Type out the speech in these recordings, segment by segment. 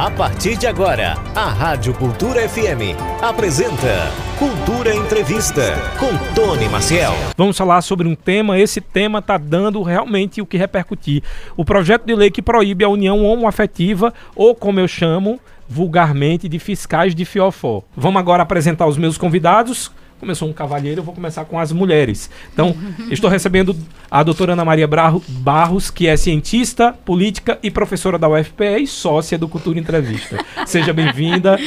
A partir de agora, a Rádio Cultura FM apresenta Cultura Entrevista com Tony Maciel. Vamos falar sobre um tema, esse tema está dando realmente o que repercutir. O projeto de lei que proíbe a união homoafetiva, ou como eu chamo vulgarmente, de fiscais de fiofó. Vamos agora apresentar os meus convidados. Começou um cavalheiro, eu vou começar com as mulheres. Então, estou recebendo a doutora Ana Maria Barros, que é cientista, política e professora da UFPE e sócia do Cultura Entrevista. Seja bem-vinda.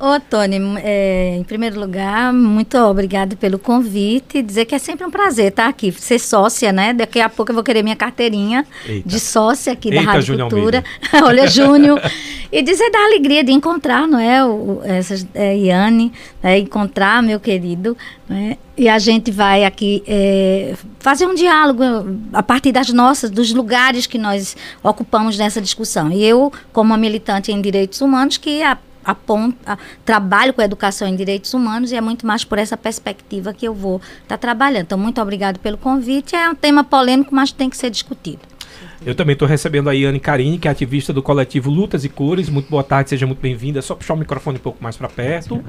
Ô, Tony, é, em primeiro lugar, muito obrigada pelo convite. Dizer que é sempre um prazer estar aqui, ser sócia, né? Daqui a pouco eu vou querer minha carteirinha Eita. de sócia aqui Eita, da Rádio Júnior Cultura. Olha, Júnior. e dizer da alegria de encontrar, não é? O, essa, é, Iane, é, encontrar meu querido, né? E a gente vai aqui é, fazer um diálogo a partir das nossas, dos lugares que nós ocupamos nessa discussão. E eu, como uma militante em direitos humanos, que a aponta, trabalho com educação em direitos humanos e é muito mais por essa perspectiva que eu vou estar tá trabalhando. Então, muito obrigado pelo convite. É um tema polêmico, mas tem que ser discutido. Eu também estou recebendo a Iane Carini, que é ativista do coletivo Lutas e Cores. Muito boa tarde, seja muito bem-vinda. Só puxar o microfone um pouco mais para perto.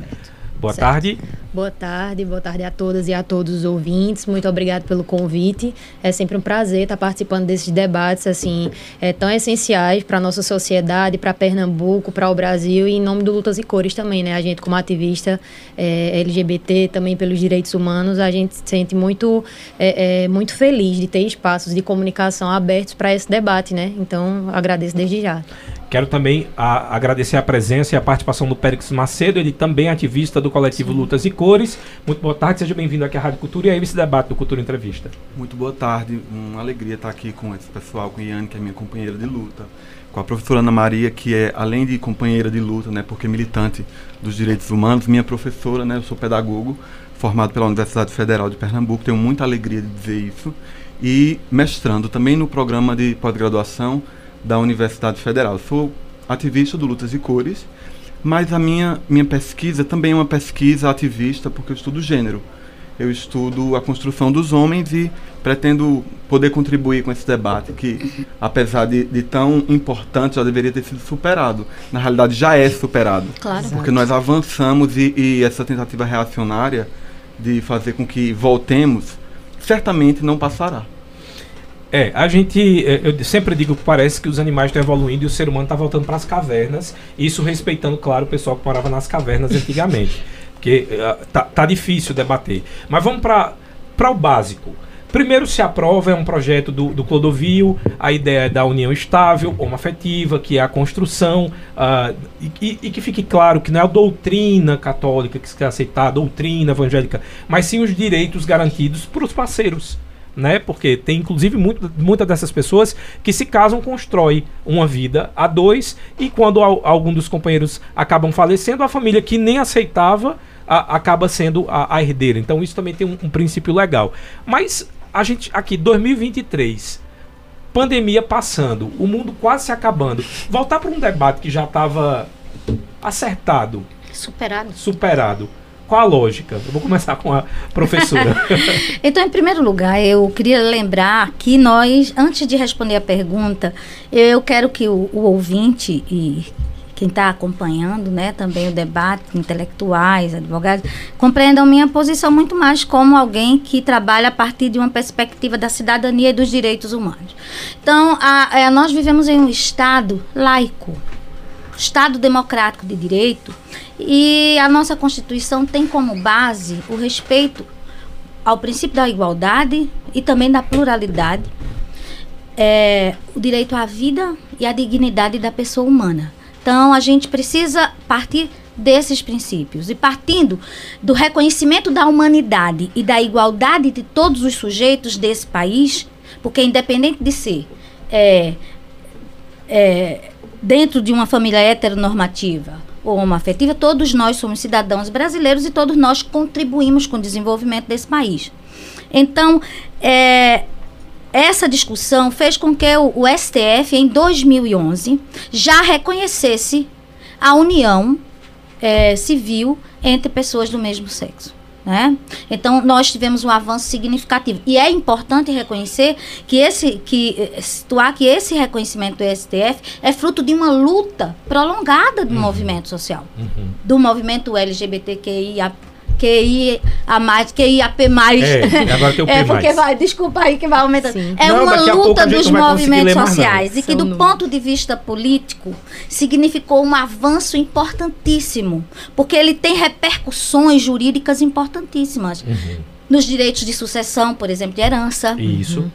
Boa certo. tarde. Boa tarde, boa tarde a todas e a todos os ouvintes. Muito obrigado pelo convite. É sempre um prazer estar participando desses debates assim é, tão essenciais para a nossa sociedade, para Pernambuco, para o Brasil e em nome do Lutas e Cores também, né? A gente como ativista é, LGBT, também pelos direitos humanos, a gente se sente muito, é, é muito feliz de ter espaços de comunicação abertos para esse debate, né? Então, agradeço desde já. Quero também a, agradecer a presença e a participação do Périx Macedo, ele também é ativista do coletivo Sim. Lutas e Cores. Muito boa tarde, seja bem-vindo aqui à Rádio Cultura e a esse debate do Cultura Entrevista. Muito boa tarde, uma alegria estar aqui com esse pessoal, com a Iane, que é minha companheira de luta, com a professora Ana Maria, que é, além de companheira de luta, né, porque é militante dos direitos humanos, minha professora, né, eu sou pedagogo, formado pela Universidade Federal de Pernambuco, tenho muita alegria de dizer isso, e mestrando também no programa de pós-graduação da Universidade Federal. Sou ativista do Lutas e Cores, mas a minha, minha pesquisa também é uma pesquisa ativista porque eu estudo gênero. Eu estudo a construção dos homens e pretendo poder contribuir com esse debate que, apesar de, de tão importante, já deveria ter sido superado. Na realidade, já é superado. Claro. Porque nós avançamos e, e essa tentativa reacionária de fazer com que voltemos, certamente não passará. É, a gente. É, eu sempre digo que parece que os animais estão evoluindo e o ser humano está voltando para as cavernas. Isso respeitando, claro, o pessoal que morava nas cavernas antigamente. porque uh, tá, tá difícil debater. Mas vamos para o básico. Primeiro se aprova é um projeto do, do Clodovil, a ideia é da união estável, homoafetiva, que é a construção, uh, e, e, que fique claro que não é a doutrina católica que se quer aceitar, a doutrina evangélica, mas sim os direitos garantidos para os parceiros né? Porque tem inclusive muito, muitas dessas pessoas que se casam, constrói uma vida a dois e quando algum dos companheiros acabam falecendo, a família que nem aceitava a, acaba sendo a, a, herdeira. Então isso também tem um, um princípio legal. Mas a gente aqui 2023 pandemia passando, o mundo quase se acabando. Voltar para um debate que já estava acertado, superado. Superado qual a lógica? Eu vou começar com a professora. então, em primeiro lugar, eu queria lembrar que nós, antes de responder a pergunta, eu quero que o, o ouvinte e quem está acompanhando, né, também o debate, intelectuais, advogados, compreendam minha posição muito mais como alguém que trabalha a partir de uma perspectiva da cidadania e dos direitos humanos. Então, a, a, nós vivemos em um Estado laico, Estado democrático de direito, e a nossa Constituição tem como base o respeito ao princípio da igualdade e também da pluralidade, é, o direito à vida e à dignidade da pessoa humana. Então, a gente precisa partir desses princípios e partindo do reconhecimento da humanidade e da igualdade de todos os sujeitos desse país, porque independente de ser é, é, dentro de uma família heteronormativa homoafetiva, todos nós somos cidadãos brasileiros e todos nós contribuímos com o desenvolvimento desse país. Então, é, essa discussão fez com que o, o, STF, em 2011, já reconhecesse a união é, civil entre pessoas do mesmo sexo. Né? Então nós tivemos um avanço significativo e é importante reconhecer que esse que situar que esse reconhecimento do STF é fruto de uma luta prolongada do Uhum. movimento social, Uhum. do movimento LGBTQIA QI a mais, QIAP mais. É, agora tem o P+. É porque vai, desculpa aí que vai aumentando. Sim. É Não, uma luta dos movimentos sociais e que São do ponto de vista político significou um avanço importantíssimo, porque ele tem repercussões jurídicas importantíssimas Uhum. nos direitos de sucessão, por exemplo, de herança, Isso.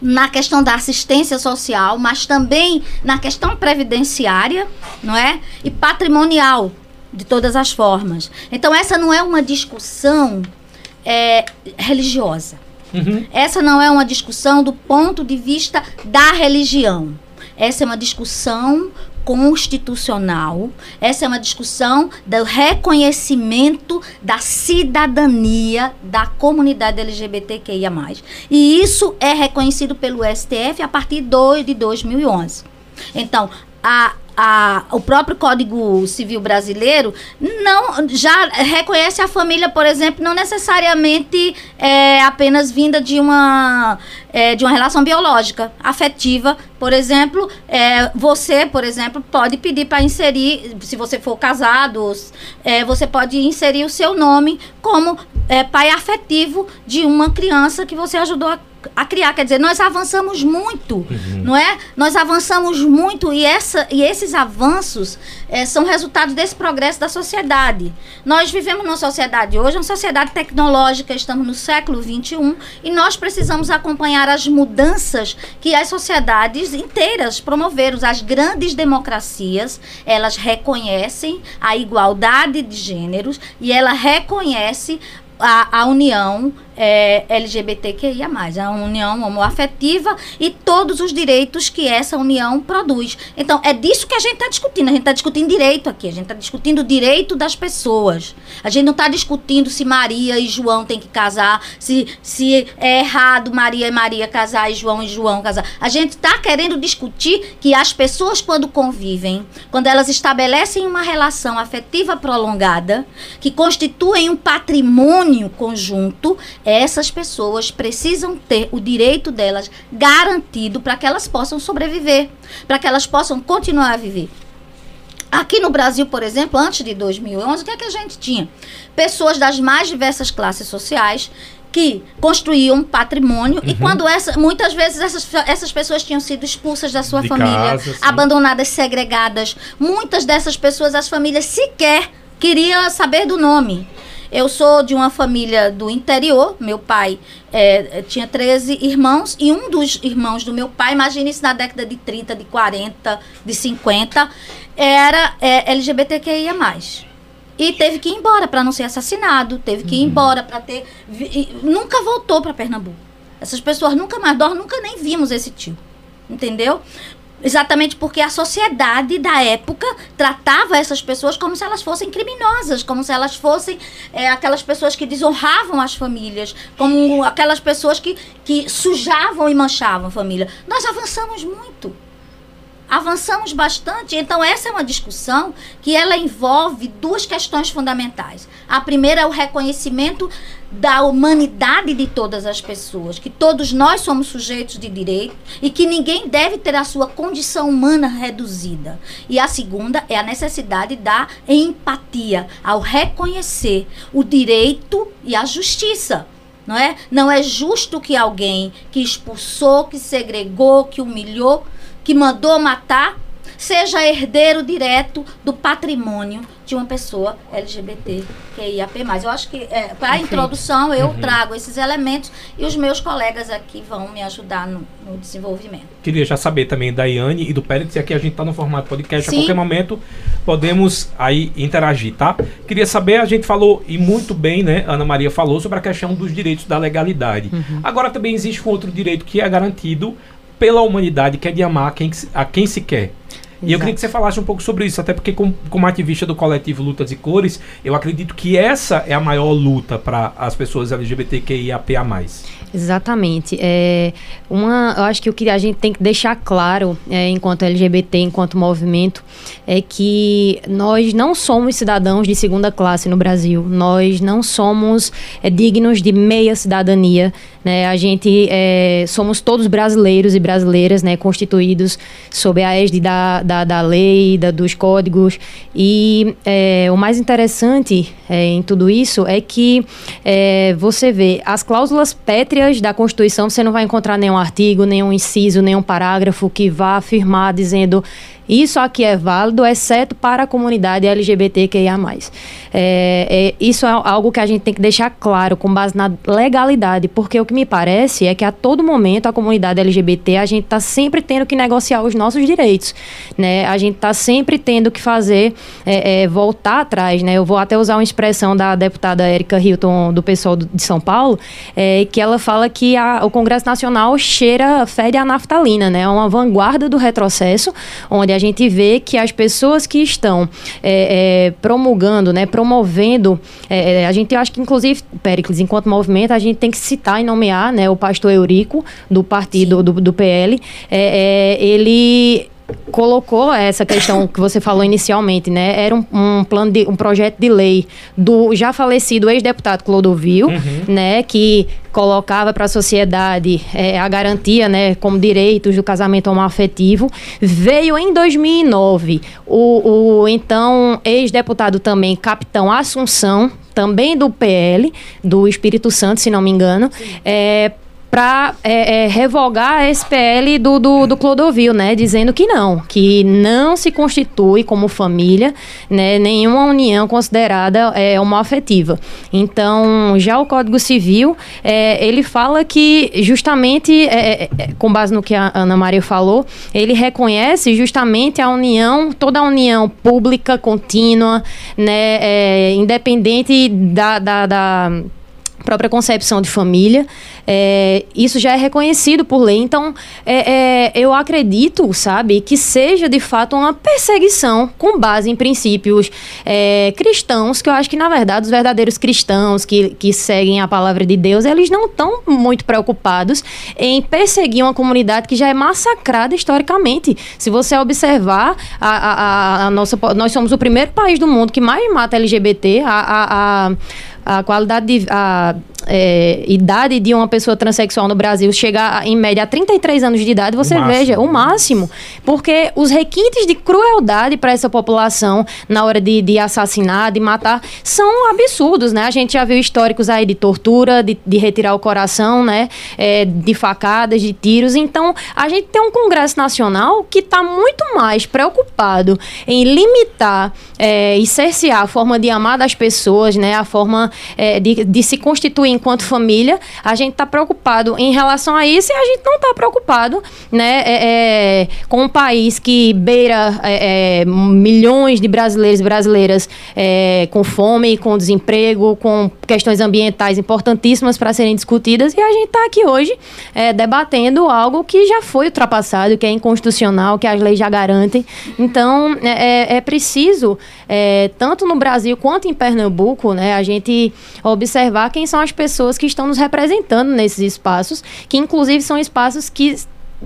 na questão da assistência social, mas também na questão previdenciária, não é? E patrimonial, de todas as formas. Então, essa não é uma discussão é, religiosa. Uhum. Essa não é uma discussão do ponto de vista da religião. Essa é uma discussão constitucional. Essa é uma discussão do reconhecimento da cidadania da comunidade LGBTQIA+. E isso é reconhecido pelo STF a partir do- de 2011. Então, a, a, o próprio Código Civil brasileiro não já reconhece a família, por exemplo, não necessariamente é, apenas vinda de uma, é, de uma relação biológica, afetiva. Por exemplo, é, você, por exemplo, pode pedir para inserir, se você for casado, é, você pode inserir o seu nome como é, pai afetivo de uma criança que você ajudou a a criar, quer dizer, nós avançamos muito, não é? Nós avançamos muito e, essa, e esses avanços eh, são resultados desse progresso da sociedade. Nós vivemos numa sociedade hoje, uma sociedade tecnológica, estamos no século XXI e nós precisamos acompanhar as mudanças que as sociedades inteiras promoveram. As grandes democracias, elas reconhecem a igualdade de gêneros e ela reconhece a, a união é, LGBTQIA+, a união homoafetiva e todos os direitos que essa união produz. Então, é disso que a gente está discutindo. A gente está discutindo direito aqui. A gente está discutindo o direito das pessoas. A gente não está discutindo se Maria e João têm que casar, se, se é errado Maria e Maria casar e João e João casar. A gente está querendo discutir que as pessoas, quando convivem, quando elas estabelecem uma relação afetiva prolongada, que constituem um patrimônio conjunto, essas pessoas precisam ter o direito delas garantido para que elas possam sobreviver, para que elas possam continuar a viver. Aqui no Brasil, por exemplo, antes de 2011, o que é que a gente tinha? Pessoas das mais diversas classes sociais que construíam um patrimônio e quando essa, muitas vezes essas, essas pessoas tinham sido expulsas da sua De família, casa, abandonadas, segregadas. Muitas dessas pessoas, as famílias sequer queriam saber do nome. Eu sou de uma família do interior. Meu pai é, tinha 13 irmãos. E um dos irmãos do meu pai, imagine isso na década de 30, de 40, de 50, era é, LGBTQIA. E teve que ir embora para não ser assassinado. Teve que ir embora para ter. e nunca voltou para Pernambuco. Essas pessoas nunca mais. Nós nunca nem vimos esse tio. Entendeu? Exatamente porque a sociedade da época tratava essas pessoas como se elas fossem criminosas, como se elas fossem é, aquelas pessoas que desonravam as famílias, como aquelas pessoas que, que sujavam e manchavam a família. Nós avançamos muito. Avançamos bastante, então essa é uma discussão que ela envolve duas questões fundamentais. A primeira é o reconhecimento da humanidade de todas as pessoas, que todos nós somos sujeitos de direito e que ninguém deve ter a sua condição humana reduzida. E a segunda é a necessidade da empatia, ao reconhecer o direito e a justiça. Não é? Não é justo que alguém que expulsou, que segregou, que humilhou, que mandou matar, seja herdeiro direto do patrimônio de uma pessoa LGBT que IAP+. Eu acho que é, para a introdução eu trago esses elementos e os meus colegas aqui vão me ajudar no, no desenvolvimento. Queria já saber também da Iane e do Pérez, e aqui a gente está no formato podcast, Sim. a qualquer momento podemos aí interagir, tá? Queria saber, a gente falou, e muito bem, né, Ana Maria falou sobre a questão dos direitos da legalidade. Agora também existe um outro direito que é garantido pela humanidade, que é de amar quem, se- a quem se quer. E eu queria que você falasse um pouco sobre isso, até porque, como, como ativista do coletivo Lutas e Cores, eu acredito que essa é a maior luta para as pessoas LGBTQIAPA. Exatamente. É, uma, eu acho que o que a gente tem que deixar claro, é, enquanto LGBT, enquanto movimento, é que nós não somos cidadãos de segunda classe no Brasil. Nós não somos é, dignos de meia cidadania. Né? A gente é, somos todos brasileiros e brasileiras, né? constituídos sob a égide da, da, da lei, da, dos códigos. E é, o mais interessante é, em tudo isso é que é, você vê as cláusulas pétreas da Constituição, você não vai encontrar nenhum artigo, nenhum inciso, nenhum parágrafo que vá afirmar dizendo isso aqui é válido, exceto para a comunidade LGBTQIA+. É, é, isso é algo que a gente tem que deixar claro, com base na legalidade, porque o que me parece é que a todo momento a comunidade LGBT, a gente está sempre tendo que negociar os nossos direitos, né? A gente está sempre tendo que fazer, é, é, voltar atrás, né? Eu vou até usar uma expressão da deputada Érica Hilton, do pessoal de São Paulo, é, que ela fala que a, o Congresso Nacional cheira, fede a naftalina, né? É uma vanguarda do retrocesso, onde a gente vê que as pessoas que estão é, promulgando, né? promovendo, é, é, a gente acha que inclusive, Pericles, enquanto movimento, a gente tem que citar e nomear né, o pastor Eurico, do partido do, do PL, é, é, ele colocou essa questão que você falou inicialmente, né? Era um, um, plano de um projeto de lei do já falecido ex-deputado Clodovil, uhum. né? Que colocava para a sociedade é, a garantia, né? Como direitos do casamento homoafetivo. Veio em 2009 o, o então ex-deputado também, capitão Assunção, também do PL, do Espírito Santo, se não me engano, é, para é, é, revogar a SPL do, do, do, Clodovil, né? Dizendo que não, que não se constitui como família, né? Nenhuma união considerada é, homoafetiva. Então, já o Código Civil, é, ele fala que justamente, é, é, é, com base no que a Ana Maria falou, ele reconhece justamente a união, toda a união pública, contínua, né? independente da, da, da própria concepção de família. É, isso já é reconhecido por lei. Então, é, é, eu acredito, sabe, que seja de fato uma perseguição com base em princípios é, cristãos, que eu acho que, na verdade, os verdadeiros cristãos que, que seguem a palavra de Deus, eles não estão muito preocupados em perseguir uma comunidade que já é massacrada historicamente. Se você observar, a, a, a nossa, nós somos o primeiro país do mundo que mais mata LGBT. a, a, a a qualidade de, a é, idade de uma pessoa transexual no Brasil chegar em média a 33 anos de idade, você o veja o máximo. Porque os requintes de crueldade para essa população na hora de, de, assassinar, de matar, são absurdos, né? A gente já viu históricos aí de tortura, de, de retirar o coração, né? É, de facadas, de tiros. Então, a gente tem um Congresso Nacional que está muito mais preocupado em limitar é, e cercear a forma de amar das pessoas, né? A forma é, de, de se constituir enquanto família, a gente está preocupado em relação a isso e a gente não está preocupado né, é, é, com um país que beira é, é milhões de brasileiros e brasileiras é, com fome, com desemprego, com questões ambientais importantíssimas para serem discutidas e a gente está aqui hoje é, debatendo algo que já foi ultrapassado, que é inconstitucional, que as leis já garantem. Então, é, preciso, tanto no Brasil quanto em Pernambuco, né, a gente observar quem são as pessoas que estão nos representando nesses espaços, que inclusive são espaços que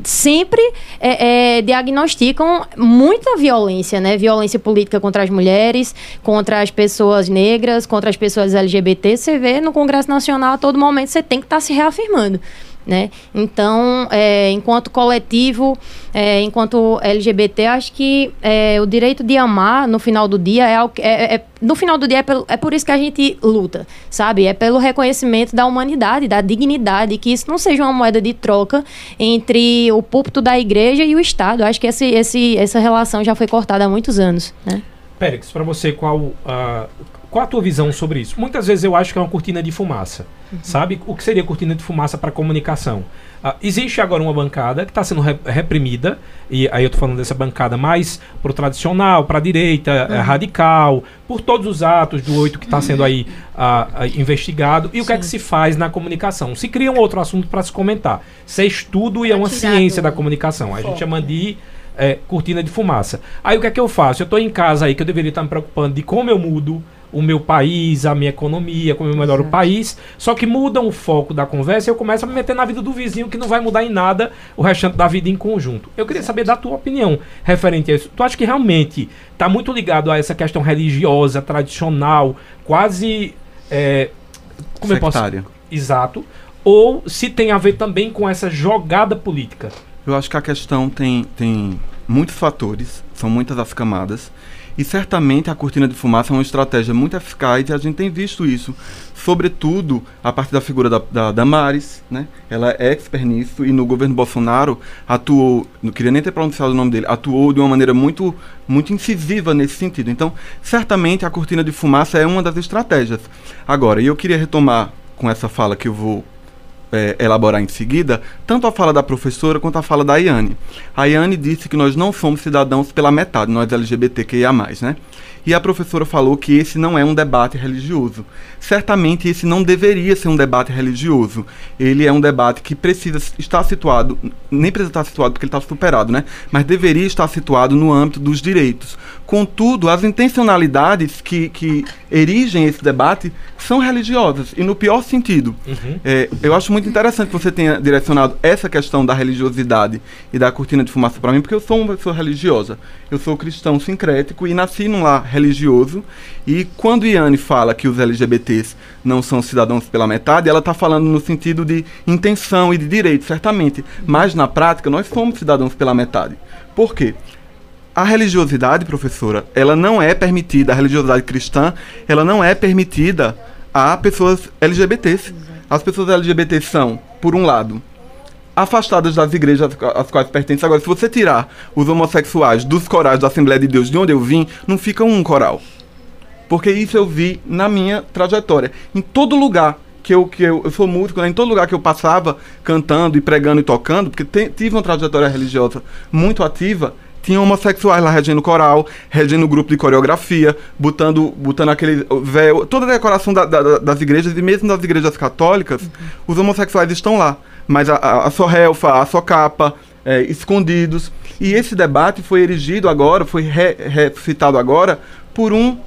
sempre é, é, diagnosticam muita violência, né? Violência política contra as mulheres, contra as pessoas negras, contra as pessoas LGBT. Você vê no Congresso Nacional a todo momento você tem que estar tá se reafirmando. Né? Então, é, enquanto coletivo, é, enquanto LGBT, acho que é, o direito de amar, no final do dia, é, é, é no final do dia é, pelo, é, por isso que a gente luta, sabe? É pelo reconhecimento da humanidade, da dignidade, que isso não seja uma moeda de troca entre o púlpito da igreja e o Estado. Acho que esse, esse, essa relação já foi cortada há muitos anos, né? Pérez, para você, qual, uh, qual a tua visão sobre isso? Muitas vezes eu acho que é uma cortina de fumaça. Uhum. Sabe? O que seria cortina de fumaça para comunicação? Uh, existe agora uma bancada que está sendo re reprimida, e aí eu estou falando dessa bancada mais pro tradicional, para a direita, é, uhum. é, radical, por todos os atos do 8 que está sendo aí uh, uh, investigado. E Sim. o que é que se faz na comunicação? Se cria um outro assunto para se comentar. Se é estudo e é uma ciência da comunicação. A gente chama de é, cortina de fumaça. Aí o que é que eu faço? Eu estou em casa aí que eu deveria estar me preocupando de como eu mudo o meu país, a minha economia, como eu melhoro o país. Só que mudam o foco da conversa e eu começo a me meter na vida do vizinho que não vai mudar em nada o restante da vida em conjunto. Eu queria saber da tua opinião referente a isso. Tu acha que realmente está muito ligado a essa questão religiosa, tradicional, quase. É, como Sectária. eu posso. Exato. Ou se tem a ver também com essa jogada política? Eu acho que a questão tem, tem muitos fatores, são muitas as camadas. E certamente a cortina de fumaça é uma estratégia muito eficaz e a gente tem visto isso, sobretudo a partir da figura da, da né? Ela é expert nisso e no governo Bolsonaro atuou, não queria nem ter pronunciado o nome dele, atuou de uma maneira muito, muito incisiva nesse sentido. Então, certamente a cortina de fumaça é uma das estratégias. Agora, e eu queria retomar com essa fala que eu vou é, elaborar em seguida, tanto a fala da professora quanto a fala da Iane. A Iane disse que nós não somos cidadãos pela metade, nós LGBTQIA+, né? E a professora falou que esse não é um debate religioso. Certamente esse não deveria ser um debate religioso. Ele é um debate que precisa estar situado, nem precisa estar situado porque ele está superado, né? Mas deveria estar situado no âmbito dos direitos. Contudo, as intencionalidades que, que erigem esse debate são religiosas, e no pior sentido. Uhum. É, eu acho muito interessante que você tenha direcionado essa questão da religiosidade e da cortina de fumaça para mim, porque eu sou uma pessoa religiosa. Eu sou cristão sincrético e nasci num lar religioso. E quando Iane fala que os LGBTs não são cidadãos pela metade, ela está falando no sentido de intenção e de direito, certamente. Mas na prática, nós somos cidadãos pela metade. Por quê? A religiosidade, professora, ela não é permitida, a religiosidade cristã, ela não é permitida a pessoas LGBTs. As pessoas LGBTs são, por um lado, afastadas das igrejas às quais pertencem. Agora, se você tirar os homossexuais dos corais da Assembleia de Deus de onde eu vim, não fica um coral. Porque isso eu vi na minha trajetória. Em todo lugar que eu, que eu, eu sou músico, né? em todo lugar que eu passava cantando e pregando e tocando, porque te, tive uma trajetória religiosa muito ativa, tinha homossexuais lá regendo coral, regendo grupo de coreografia, botando, botando aquele véu, toda a decoração da, da, das igrejas e mesmo das igrejas católicas, uhum. os homossexuais estão lá. Mas a, a, a sorrelfa, a socapa, é, escondidos. E esse debate foi erigido agora, foi re, ressuscitado agora por um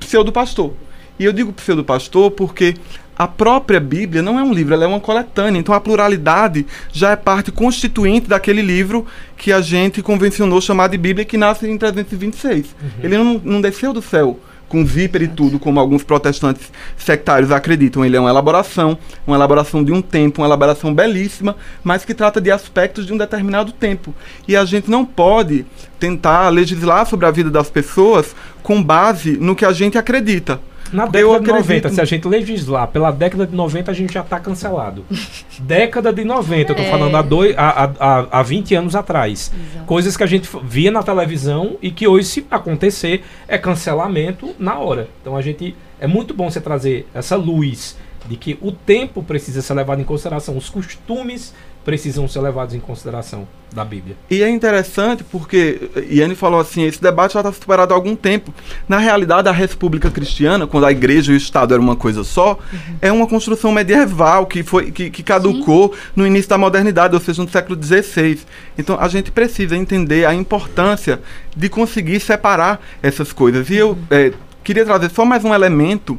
pseudo-pastor. E eu digo pseudo-pastor porque a própria Bíblia não é um livro, ela é uma coletânea. Então a pluralidade já é parte constituinte daquele livro que a gente convencionou chamar de Bíblia, que nasce em 326. Uhum. Ele não, não desceu do céu com zíper e tudo, como alguns protestantes sectários acreditam. Ele é uma elaboração, uma elaboração de um tempo, uma elaboração belíssima, mas que trata de aspectos de um determinado tempo. E a gente não pode tentar legislar sobre a vida das pessoas com base no que a gente acredita. Na década de 90, se a gente legislar pela década de 90, a gente já está cancelado. década de 90, eu tô é. falando há, dois, há, há, há 20 anos atrás. Exato. Coisas que a gente via na televisão e que hoje, se acontecer, é cancelamento na hora. Então a gente. É muito bom você trazer essa luz de que o tempo precisa ser levado em consideração, os costumes precisam ser levados em consideração da Bíblia. E é interessante porque Iane falou assim, esse debate já está superado há algum tempo. Na realidade, a República Cristiana, quando a Igreja e o Estado eram uma coisa só, uhum. é uma construção medieval que foi que, que caducou Sim. no início da modernidade, ou seja, no século XVI. Então, a gente precisa entender a importância de conseguir separar essas coisas. E eu é, queria trazer só mais um elemento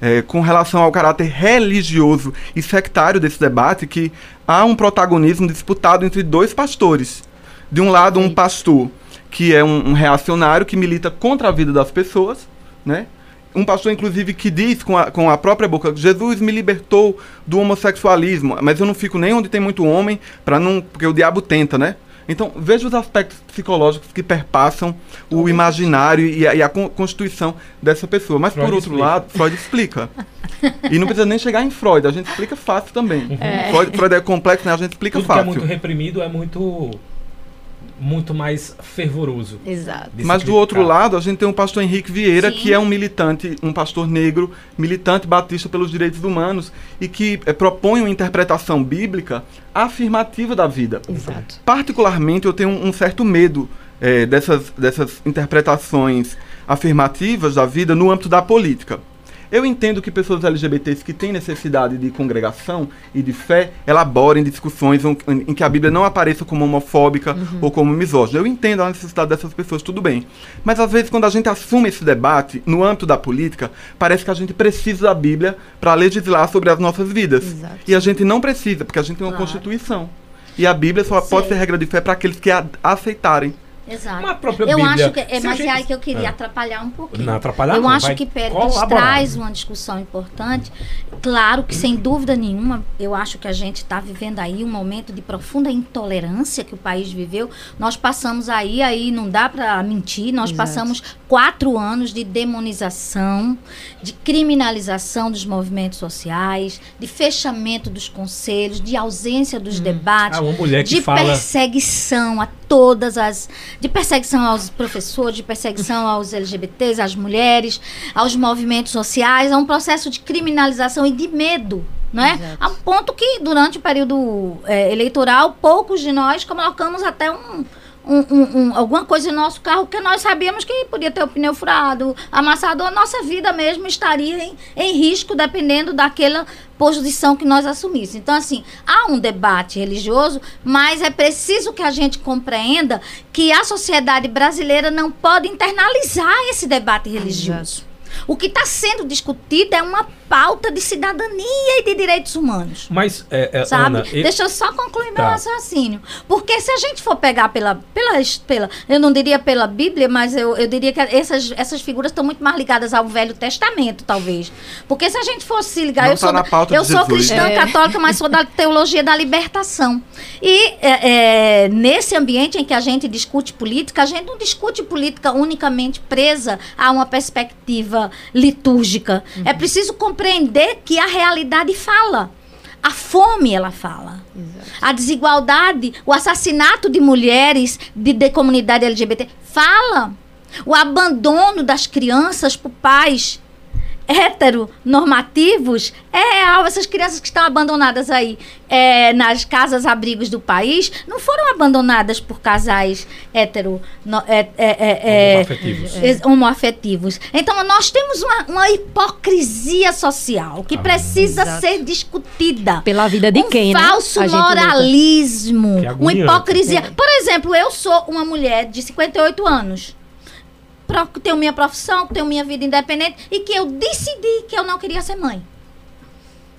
é, com relação ao caráter religioso e sectário desse debate, que há um protagonismo disputado entre dois pastores. De um lado, um pastor que é um, um reacionário que milita contra a vida das pessoas, né? um pastor, inclusive, que diz com a, com a própria boca: Jesus me libertou do homossexualismo, mas eu não fico nem onde tem muito homem, para não. Porque o diabo tenta, né? Então, veja os aspectos psicológicos que perpassam o imaginário e a, e a constituição dessa pessoa. Mas, Freud por outro explica. lado, Freud explica. e não precisa nem chegar em Freud, a gente explica fácil também. É. Freud, Freud, é complexo, né? A gente explica Tudo fácil. que é muito reprimido é muito muito mais fervoroso. Exato. Mas do outro lado, a gente tem o pastor Henrique Vieira, Sim. que é um militante, um pastor negro, militante batista pelos direitos humanos e que é, propõe uma interpretação bíblica afirmativa da vida. Exato. Particularmente, eu tenho um, um certo medo é, dessas, dessas interpretações afirmativas da vida no âmbito da política. Eu entendo que pessoas LGBTs que têm necessidade de congregação e de fé elaborem discussões em, que a Bíblia não apareça como homofóbica uhum. ou como misógina. Eu entendo a necessidade dessas pessoas, tudo bem. Mas às vezes, quando a gente assume esse debate no âmbito da política, parece que a gente precisa da Bíblia para legislar sobre as nossas vidas. Exato. E a gente não precisa, porque a gente tem uma claro. Constituição. E a Bíblia só Sim. pode ser regra de fé para aqueles que a aceitarem. Exato. Uma própria eu Bíblia, acho que é, mas gente... é aí que eu queria é. atrapalhar um pouquinho. Não, atrapalhar Eu não, acho que Péricles traz uma discussão importante. Claro que sem dúvida nenhuma, eu acho que a gente está vivendo aí um momento de profunda intolerância que o país viveu. Nós passamos aí, aí não dá para mentir, nós Exato. passamos quatro anos de demonização, de criminalização dos movimentos sociais, de fechamento dos conselhos, de ausência dos hum. debates, ah, de fala... perseguição a todas as de perseguição aos professores, de perseguição aos LGBTs, às mulheres, aos movimentos sociais, é um processo de criminalização e de medo. Não é? A um ponto que, durante o período é, eleitoral, poucos de nós colocamos até um, um, um, um, alguma coisa no nosso carro que nós sabíamos que podia ter o pneu furado, amassado, a nossa vida mesmo estaria em, em risco, dependendo daquela posição que nós assumíssemos. Então, assim, há um debate religioso, mas é preciso que a gente compreenda que a sociedade brasileira não pode internalizar esse debate religioso. O que está sendo discutido é uma pauta de cidadania e de direitos humanos. Mas, é, é, sabe? Ana, Deixa eu só concluir tá. meu raciocínio. Porque se a gente for pegar pela, pela, pela eu não diria pela Bíblia, mas eu, eu diria que essas, essas figuras estão muito mais ligadas ao Velho Testamento, talvez. Porque se a gente fosse se ligar, não eu tá sou, eu sou cristã é. católica, mas sou da teologia da libertação. E é, é, nesse ambiente em que a gente discute política, a gente não discute política unicamente presa a uma perspectiva litúrgica. Uhum. É preciso compreender que a realidade fala. A fome, ela fala. Exato. A desigualdade, o assassinato de mulheres de, de comunidade LGBT, fala. O abandono das crianças por pais heteronormativos é real. Essas crianças que estão abandonadas aí é, nas casas abrigos do país não foram abandonadas por casais hetero no, é, é, é, é homoafetivos. homoafetivos. Então nós temos uma, uma hipocrisia social que ah, precisa exato. ser discutida. Pela vida de um quem? Né? Falso né? moralismo. Uma hipocrisia. Por exemplo, eu sou uma mulher de 58 anos tenho minha profissão, tenho minha vida independente e que eu decidi que eu não queria ser mãe.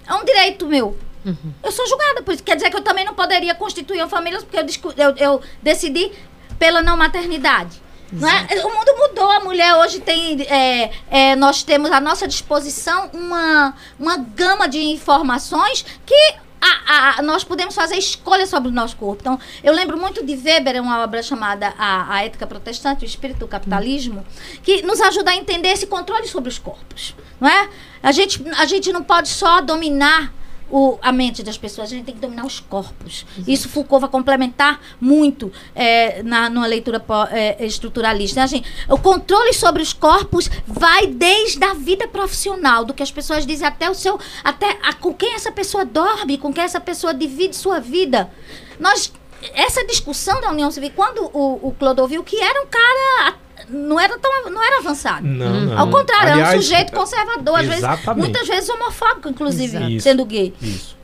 É um direito meu. Uhum. Eu sou julgada por isso. Quer dizer que eu também não poderia constituir uma família porque eu, eu, eu decidi pela não maternidade. Não é? O mundo mudou, a mulher hoje tem. É, é, nós temos à nossa disposição uma, uma gama de informações que a, a, nós podemos fazer escolhas sobre o nosso corpo. Então, eu lembro muito de Weber, uma obra chamada A, a Ética Protestante, o Espírito do Capitalismo, que nos ajuda a entender esse controle sobre os corpos. Não é? a, gente, a gente não pode só dominar o, a mente das pessoas, a gente tem que dominar os corpos. Exato. Isso Foucault vai complementar muito é, na, numa leitura é, estruturalista. Né? o controle sobre os corpos vai desde a vida profissional, do que as pessoas dizem até o seu. até a, com quem essa pessoa dorme, com quem essa pessoa divide sua vida. Nós. Essa discussão da União Civil, quando o, o Clodovil, que era um cara não era tão não era avançado. Não, não. Ao contrário, Aliás, era um sujeito conservador, às vezes, muitas vezes homofóbico, inclusive, sendo gay. Isso.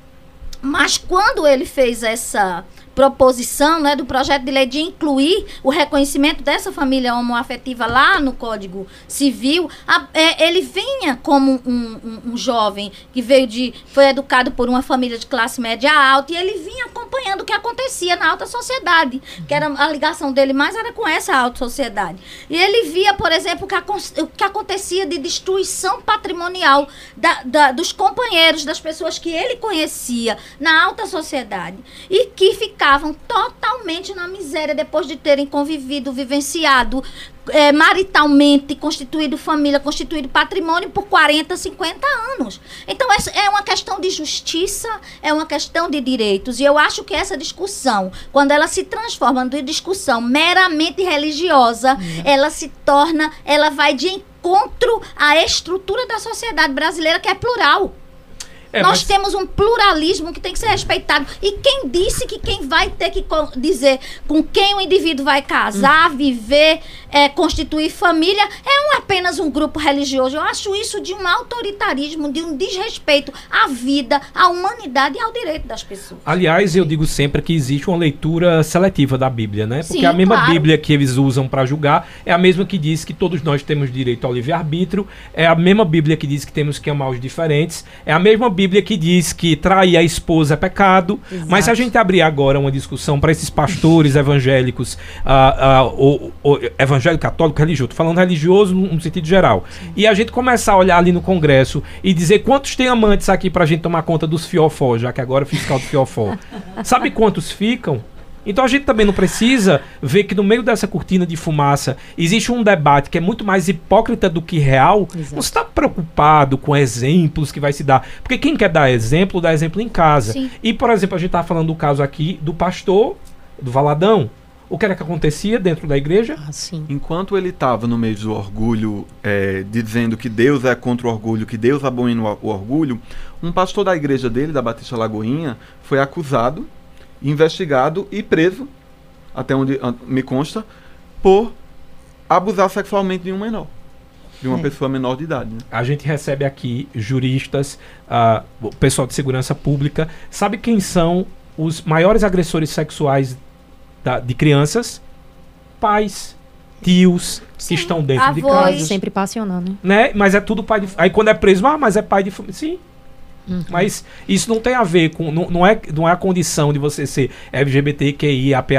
Mas quando ele fez essa proposição né, do projeto de lei de incluir o reconhecimento dessa família homoafetiva lá no Código Civil, a, é, ele vinha como um, um, um, jovem que veio de. foi educado por uma família de classe média alta e ele vinha acompanhando o que acontecia na alta sociedade, que era a ligação dele mais era com essa alta sociedade. E ele via, por exemplo, que a, o que acontecia de destruição patrimonial da, da, dos companheiros, das pessoas que ele conhecia na alta sociedade e que ficavam ficavam totalmente na miséria depois de terem convivido, vivenciado é, maritalmente, constituído família, constituído patrimônio por 40, 50 anos. Então, é uma questão de justiça, é uma questão de direitos. E eu acho que essa discussão, quando ela se transforma de discussão meramente religiosa, uhum. ela se torna, ela vai de encontro à estrutura da sociedade brasileira que é plural. É, Nós mas... temos um pluralismo que tem que ser respeitado. E quem disse que quem vai ter que dizer com quem o indivíduo vai casar, hum. viver, é, constituir família, é não apenas um grupo religioso. Eu acho isso de um autoritarismo, de um desrespeito à vida, à humanidade e ao direito das pessoas. Aliás, eu digo sempre que existe uma leitura seletiva da Bíblia, né? Porque Sim, a mesma claro. Bíblia que eles usam para julgar é a mesma que diz que todos nós temos direito ao livre-arbítrio, é a mesma Bíblia que diz que temos que amar os diferentes, é a mesma Bíblia que diz que trair a esposa é pecado. Mas se a gente abrir agora uma discussão para esses pastores evangélicos, ah, ah, o, o- evangélico, católico, religioso, tô falando religioso no, no sentido geral, e a gente começar a olhar ali no Congresso e dizer quantos tem amantes aqui pra gente tomar conta dos fiofó, já que agora é fiscal do fiofó. Sabe quantos ficam? Então a gente também não precisa ver que no meio dessa cortina de fumaça existe um debate que é muito mais hipócrita do que real. Exato. Não está preocupado com exemplos que vai se dar. Porque quem quer dar exemplo, dá exemplo em casa. Sim. E, por exemplo, a gente estava falando do caso aqui do pastor, do Valadão. O que era que acontecia dentro da igreja? Ah, sim. Enquanto ele estava no meio do orgulho, é, dizendo que Deus é contra o orgulho, que Deus abomina o o orgulho, um pastor da igreja dele, da Batista Lagoinha, foi acusado, investigado e preso, até onde ah, me consta, por abusar sexualmente de um menor, de uma É. pessoa menor de idade. né? A gente recebe aqui juristas, o pessoal de segurança pública. Sabe quem são os maiores agressores sexuais da- de crianças? Pais, tios que estão dentro de casa. Sempre passionando, né? Né? Mas é tudo pai de. Aí quando é preso, ah, mas é pai de família. Sim. Mas isso não tem a ver com. Não, não, é, não é a condição de você ser LGBTQI, APA,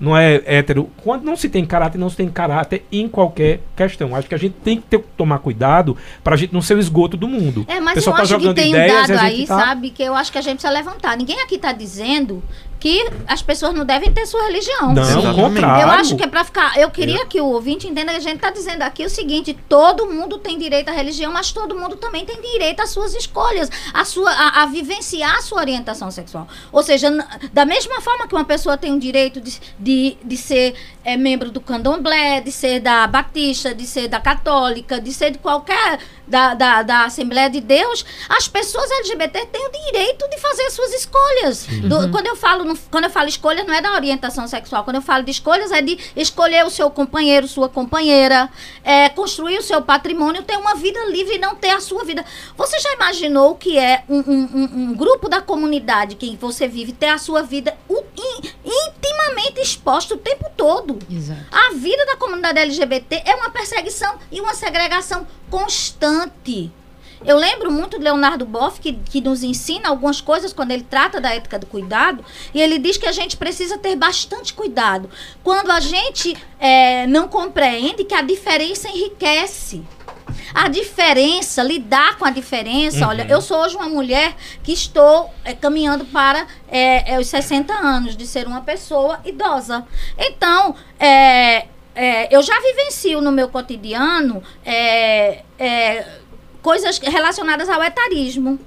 não é hétero. Quando não se tem caráter, não se tem caráter em qualquer questão. Acho que a gente tem que ter, tomar cuidado pra gente não ser o esgoto do mundo. É, O mas pessoal eu tá acho que tem um ideias dado a aí, tá- sabe, que eu acho que a gente precisa levantar. Ninguém aqui está dizendo que as pessoas não devem ter sua religião. Não, Sim. contrário. Eu acho que é pra ficar. Eu queria que o ouvinte entenda que a gente tá dizendo aqui o seguinte: todo mundo tem direito à religião, mas todo mundo também tem direito às suas escolhas, a, sua, a, a vivenciar a sua orientação sexual. Ou seja, da mesma forma que uma pessoa tem o direito de, de, de ser é, membro do candomblé, de ser da batista, de ser da católica, de ser de qualquer. Da, da, da Assembleia de Deus, as pessoas LGBT têm o direito de fazer suas escolhas. Do- quando, eu falo, quando eu falo escolha, não é da orientação sexual. Quando eu falo de escolhas, é de escolher o seu companheiro, sua companheira, é, construir o seu patrimônio, ter uma vida livre e não ter a sua vida. Você já imaginou que é um, um- um- um grupo da comunidade que você vive ter a sua vida intimamente exposta o tempo todo? Exato. A vida da comunidade LGBT é uma perseguição e uma segregação constante. Eu lembro muito de Leonardo Boff, que, que nos ensina algumas coisas quando ele trata da ética do cuidado, e ele diz que a gente precisa ter bastante cuidado. Quando a gente eh, não compreende que a diferença enriquece. A diferença, lidar com a diferença. Olha, eu sou hoje uma mulher que estou eh, caminhando para eh, eh, os 60 anos de ser uma pessoa idosa. Então, eh, eh, eu já vivencio no meu cotidiano eh, coisas relacionadas ao etarismo.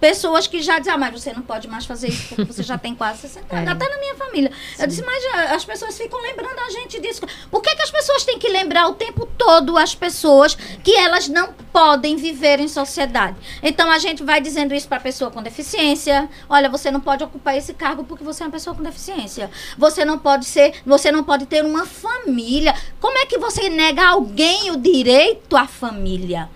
Pessoas que já dizem, ah, mas você não pode mais fazer isso porque você já tem quase 60 anos. É. Até na minha família. Eu disse, mas ah, as pessoas ficam lembrando a gente disso. Por que, que as pessoas têm que lembrar o tempo todo as pessoas que elas não podem viver em sociedade? Então a gente vai dizendo isso para a pessoa com deficiência. Olha, você não pode ocupar esse cargo porque você é uma pessoa com deficiência. Você não pode ser, você não pode ter uma família. Como é que você nega a alguém o direito à família?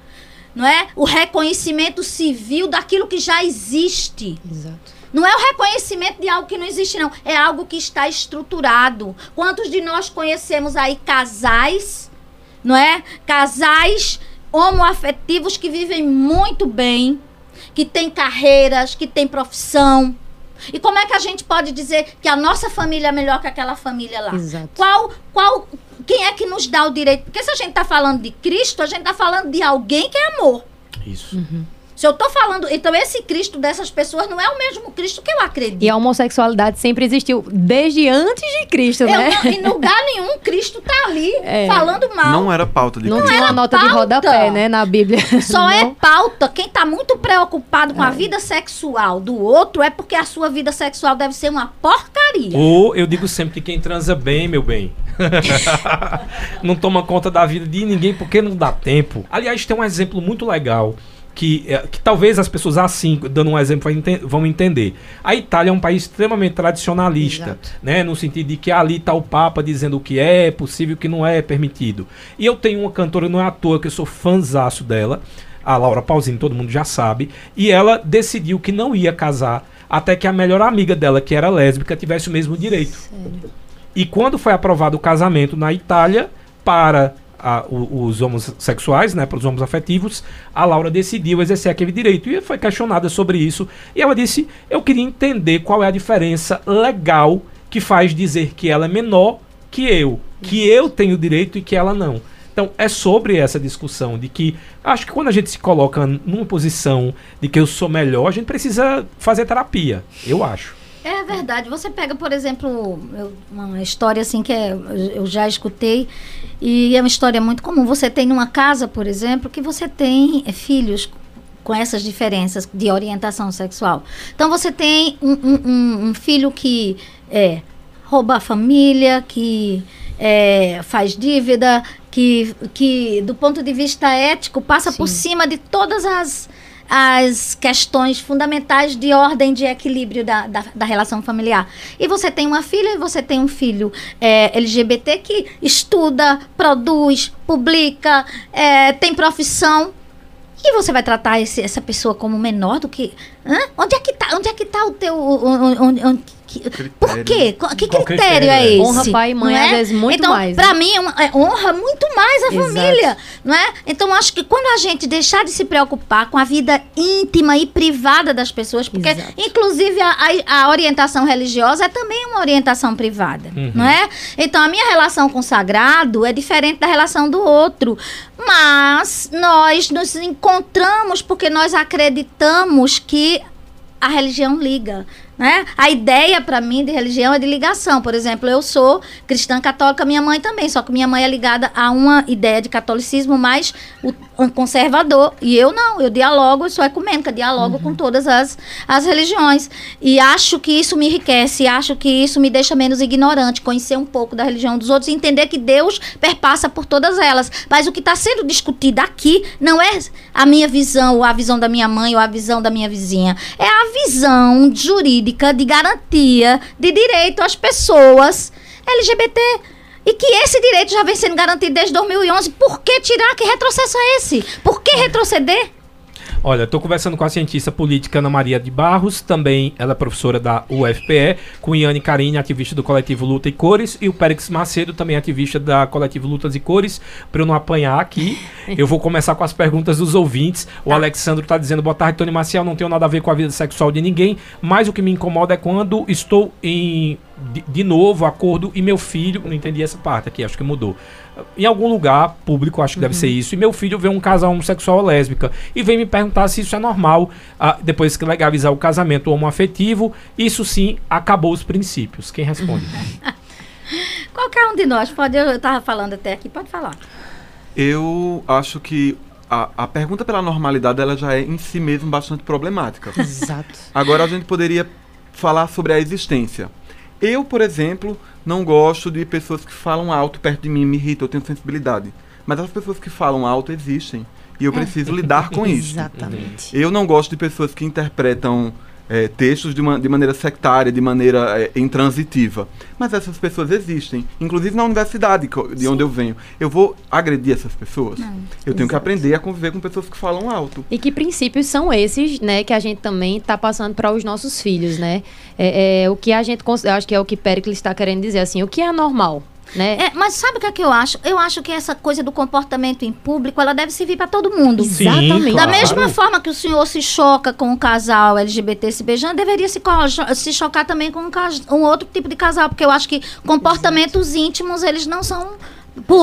Não é? O reconhecimento civil daquilo que já existe. Exato. Não é o reconhecimento de algo que não existe, não. É algo que está estruturado. Quantos de nós conhecemos aí casais, não é? Casais homoafetivos que vivem muito bem, que têm carreiras, que têm profissão. E como é que a gente pode dizer que a nossa família é melhor que aquela família lá? Exato. Qual, qual, quem é que nos dá o direito? Porque se a gente está falando de Cristo, a gente está falando de alguém que é amor. Isso. Se eu tô falando, então esse Cristo dessas pessoas não é o mesmo Cristo que eu acredito. E a homossexualidade sempre existiu, desde antes de Cristo, Eu né? não- em lugar nenhum, Cristo tá ali É. falando mal. Não era pauta de Não Cristo. tinha uma nota de pauta. rodapé, né, na Bíblia. Só é Não. pauta. Quem tá muito preocupado com a vida sexual do outro é porque a sua vida sexual deve ser uma porcaria. Ou eu digo sempre que quem transa bem, meu bem, não toma conta da vida de ninguém porque não dá tempo. Aliás, tem um exemplo muito legal que, é, que talvez as pessoas assim, dando um exemplo, vão entender. A Itália é um país extremamente tradicionalista, Exato. né? No sentido de que ali está o Papa dizendo o que é possível e o que não é permitido. E eu tenho uma cantora, não é à toa, que eu sou fãzaço dela, a Laura Pausini, todo mundo já sabe, e ela decidiu que não ia casar até que a melhor amiga dela, que era lésbica, tivesse o mesmo direito. Sério? E quando foi aprovado o casamento na Itália, para a, os homossexuais, né, para os homoafetivos, a Laura decidiu exercer aquele direito e foi questionada sobre isso. E ela disse: Eu queria entender qual é a diferença legal que faz dizer que ela é menor que eu, que eu tenho direito e que ela não. Então, é sobre essa discussão de que acho que quando a gente se coloca numa posição de que eu sou melhor, a gente precisa fazer terapia, eu acho. É verdade. Você pega, por exemplo, uma história assim que é, eu já escutei e é uma história muito comum. Você tem numa casa, por exemplo, que você tem é, filhos com essas diferenças de orientação sexual. Então você tem um, um, um filho que é, rouba a família, que é, faz dívida, que, que do ponto de vista ético passa Sim. por cima de todas as as questões fundamentais de ordem de equilíbrio da, da, da, relação familiar. E você tem uma filha e você tem um filho é, LGBT que estuda, produz, publica, é, tem profissão. E você vai tratar esse, essa pessoa como menor do que. Hã? Onde é que está? Onde é que tá o teu. Onde, onde, que, por quê? Que critério, critério, é, é esse? Honra pai e mãe, é? às vezes, muito então, mais. Então, pra né? mim, é, uma, é, honra muito mais a Exato. família, não é? Então, acho que quando a gente deixar de se preocupar com a vida íntima e privada das pessoas, porque, Exato. inclusive, a, a, a, orientação religiosa é também uma orientação privada, uhum. não é? Então, a minha relação com o sagrado é diferente da relação do outro. Mas nós nos encontramos porque nós acreditamos que a religião liga. Né? A ideia para mim de religião é de ligação. Por exemplo, eu sou cristã católica, minha mãe também, só que minha mãe é ligada a uma ideia de catolicismo mais conservador. E eu não, eu dialogo, eu sou ecumênica, dialogo uhum. com todas as, as religiões. E acho que isso me enriquece, acho que isso me deixa menos ignorante, conhecer um pouco da religião dos outros e entender que Deus perpassa por todas elas. Mas o que está sendo discutido aqui não é a minha visão, ou a visão da minha mãe, ou a visão da minha vizinha. É a visão jurídica jurídica de garantia de direito às pessoas LGBT. E que esse direito já vem sendo garantido desde 2011. Por que tirar? Que retrocesso é esse? Por que retroceder? Olha, estou conversando com a cientista política Ana Maria de Barros, também ela é professora da UFPE, com Iane Carine, ativista do coletivo Luta e Cores, e o Périx Macedo, também ativista da coletivo Lutas e Cores. Para eu não apanhar aqui, eu vou começar com as perguntas dos ouvintes. O tá. Alexandro está dizendo: boa tarde, Tony Marcial, não tenho nada a ver com a vida sexual de ninguém, mas o que me incomoda é quando estou em de, de, novo acordo e meu filho, não entendi essa parte aqui, acho que mudou. Em algum lugar público, acho que uhum. deve ser isso, e meu filho vê um casal homossexual ou lésbica e vem me perguntar se isso é normal, ah, depois que legalizar o casamento homoafetivo, isso sim acabou os princípios. Quem responde? Qualquer um de nós pode, eu estava falando até aqui, pode falar. Eu acho que a, a pergunta pela normalidade ela já é em si mesmo bastante problemática. Exato. Agora a gente poderia falar sobre a existência. Eu, por exemplo, não gosto de pessoas que falam alto perto de mim, me irrita, eu tenho sensibilidade. Mas as pessoas que falam alto existem. E eu é. preciso lidar com isso. Exatamente. Eu não gosto de pessoas que interpretam é, textos de, uma, de maneira sectária, de maneira é, intransitiva. Mas essas pessoas existem, inclusive na universidade de Sim. onde eu venho. Eu vou agredir essas pessoas? Não, eu tenho que aprender a conviver com pessoas que falam alto. E que princípios são esses, né, que a gente também está passando para os nossos filhos, né? É, é, o que a gente, acho que é o que Pericles está querendo dizer, assim, o que é normal? Né? É, mas sabe o que, é que eu acho? Eu acho que essa coisa do comportamento em público, ela deve servir para todo mundo. Sim, Exatamente. Claro. Da mesma forma que o senhor se choca com um casal LGBT se beijando, deveria se, se chocar também com um, um outro tipo de casal, porque eu acho que comportamentos Exato. íntimos, eles não são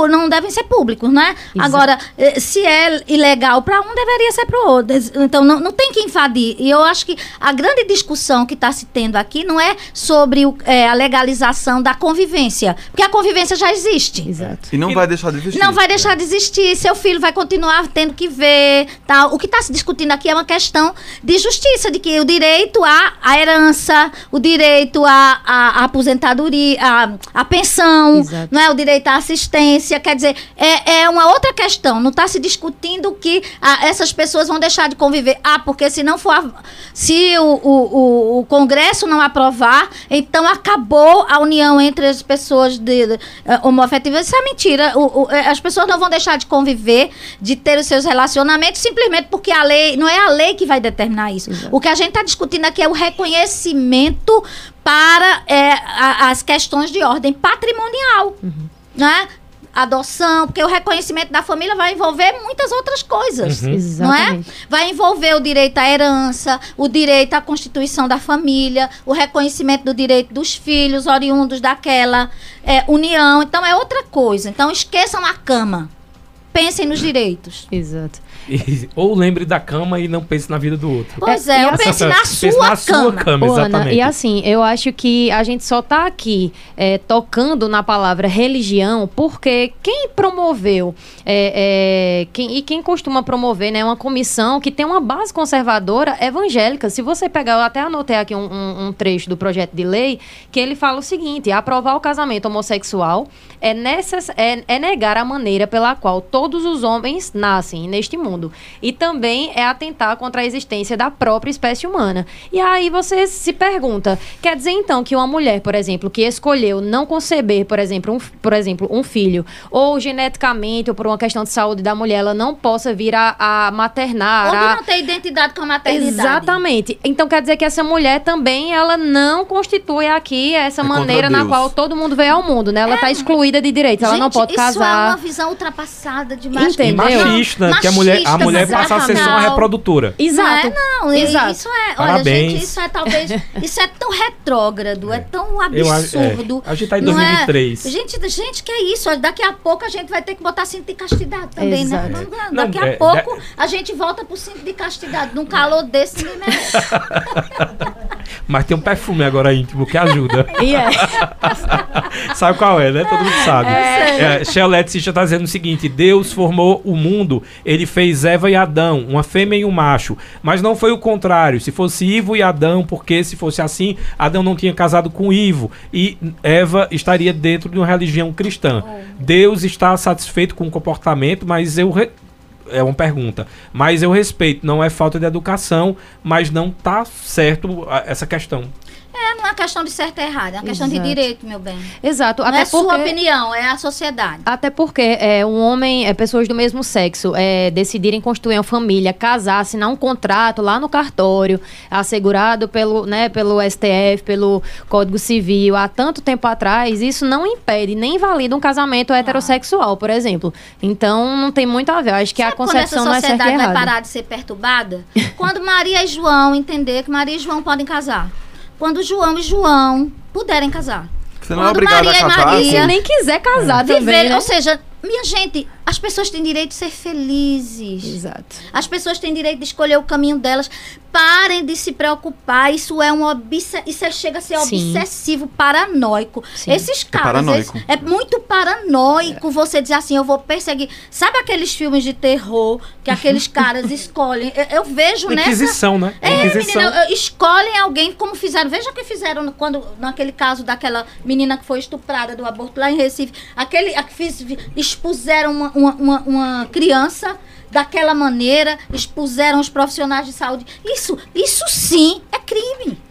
não devem ser públicos, né? Exato. Agora, eh, se é ilegal para um, deveria ser para o outro. Então, não, não tem que invadir. E eu acho que a grande discussão que está se tendo aqui não é sobre o, é, a legalização da convivência, porque a convivência já existe. Exato. E não e vai deixar de existir. Não vai deixar de existir. Seu filho vai continuar tendo que ver. Tal. O que está se discutindo aqui é uma questão de justiça, de que o direito à, à herança, o direito à, à, à aposentadoria, à, à pensão, Exato. não é? o direito à assistência violência, quer dizer, é, é uma outra questão. Não está se discutindo que ah, essas pessoas vão deixar de conviver. Ah, porque se não for. a- se o, o, o, Congresso não aprovar, então acabou a união entre as pessoas de, de, eh, homoafetivas. Isso é mentira. O, o, eh, as pessoas não vão deixar de conviver, de ter os seus relacionamentos, simplesmente porque a lei. Não é a lei que vai determinar isso. O que a gente está discutindo aqui é o reconhecimento para eh, a- as questões de ordem patrimonial. Né? Adoção, porque o reconhecimento da família vai envolver muitas outras coisas. Uhum. Não é? Vai envolver o direito à herança, o direito à constituição da família, o reconhecimento do direito dos filhos oriundos daquela é, união. Então é outra coisa. Então esqueçam a cama. Pensem nos direitos. Exato. E- ou lembre da cama e não pense na vida do outro. Pois É, eu assim- pense na Pense sua na sua cama. cama, Ô, Ana, exatamente. e assim, eu acho que a gente só tá aqui é, tocando na palavra religião porque quem promoveu é, é, quem, e quem costuma promover né, uma comissão que tem uma base conservadora evangélica. Se você pegar, eu até anotei aqui um, um- um trecho do projeto de lei que ele fala o seguinte: aprovar o casamento homossexual é, necess, é, é negar a maneira pela qual todos os homens nascem neste mundo. E também é atentar contra a existência da própria espécie humana. E aí você se pergunta: quer dizer então que uma mulher, por exemplo, que escolheu não conceber, por exemplo, um, por exemplo, um filho, ou geneticamente, ou por uma questão de saúde da mulher, ela não possa vir a, a maternar. Ou a- não ter identidade com a maternidade. Exatamente. Então quer dizer que essa mulher também ela não constitui aqui essa É maneira na qual todo mundo veio ao mundo, né? Ela está excluída de direitos, ela não pode Isso é uma casar. visão ultrapassada demais. E Entendeu? machista, que a mulher, a mulher passa a ser só uma reprodutora. Exato. Não, é, não, Exato. isso é, olha, Parabéns. gente, isso é talvez, isso é tão retrógrado, é, tão Eu acho- é. absurdo. A gente tá em não é? 2023. Gente, gente, que é isso? Olha, Daqui a pouco a gente vai ter que botar cinto de castidade também, Exato. né? Vamos lá, Não, Daqui é, a pouco a gente volta pro cinto de castidade. Num calor desse, ninguém merece. Mas tem um perfume agora íntimo que ajuda. É. sabe qual é, né? Todo mundo sabe. É, Shelet Sicha está dizendo o seguinte: Deus formou o mundo, ele fez Eva e Adão, uma fêmea e um macho. Mas não foi o contrário. Se fosse Ivo e Adão, porque se fosse assim, Adão não tinha casado com Ivo e Eva estaria dentro de uma religião cristã. Deus está satisfeito com o comportamento, mas eu. re- É uma pergunta. Mas eu respeito, não é falta de educação, mas não tá certo essa questão. É, não é questão de certo e errado, é uma questão de Exato. direito, meu bem. Exato. Não Até é sua porque... opinião, é a sociedade. Até porque é, um homem, é, pessoas do mesmo sexo, é, decidirem construir uma família, casar, assinar um contrato lá no cartório, assegurado pelo, né, pelo STF, pelo Código Civil, há tanto tempo atrás, isso não impede nem invalida um casamento heterossexual, por exemplo. Então, não tem muito a ver. Eu Acho que a Sabe essa concepção não é certa e sociedade vai errada. parar de ser perturbada? Quando Maria e João entender que Maria e João podem casar. Quando João e João puderem casar. Você não é Quando obrigado Maria a e casar. Maria- Se assim. nem quiser casar também, Viver, né? Ou seja, minha gente, as pessoas têm direito de ser felizes. Exato. As pessoas têm direito de escolher o caminho delas. Parem de se preocupar. Isso é um obse... isso é- chega a ser Sim. obsessivo, paranoico. Sim. Esses caras, paranoico. eles- é muito paranoico você dizer assim, eu vou perseguir. Sabe aqueles filmes de terror que aqueles caras escolhem? Eu, eu vejo nessa Inquisição, né? é, Inquisição. menina, escolhem alguém como fizeram. Veja o que fizeram quando, naquele caso daquela menina que foi estuprada do aborto lá em Recife. Aquele, a fiz- expuseram uma, uma, uma, uma criança daquela maneira, expuseram os profissionais de saúde. Isso, isso sim é crime.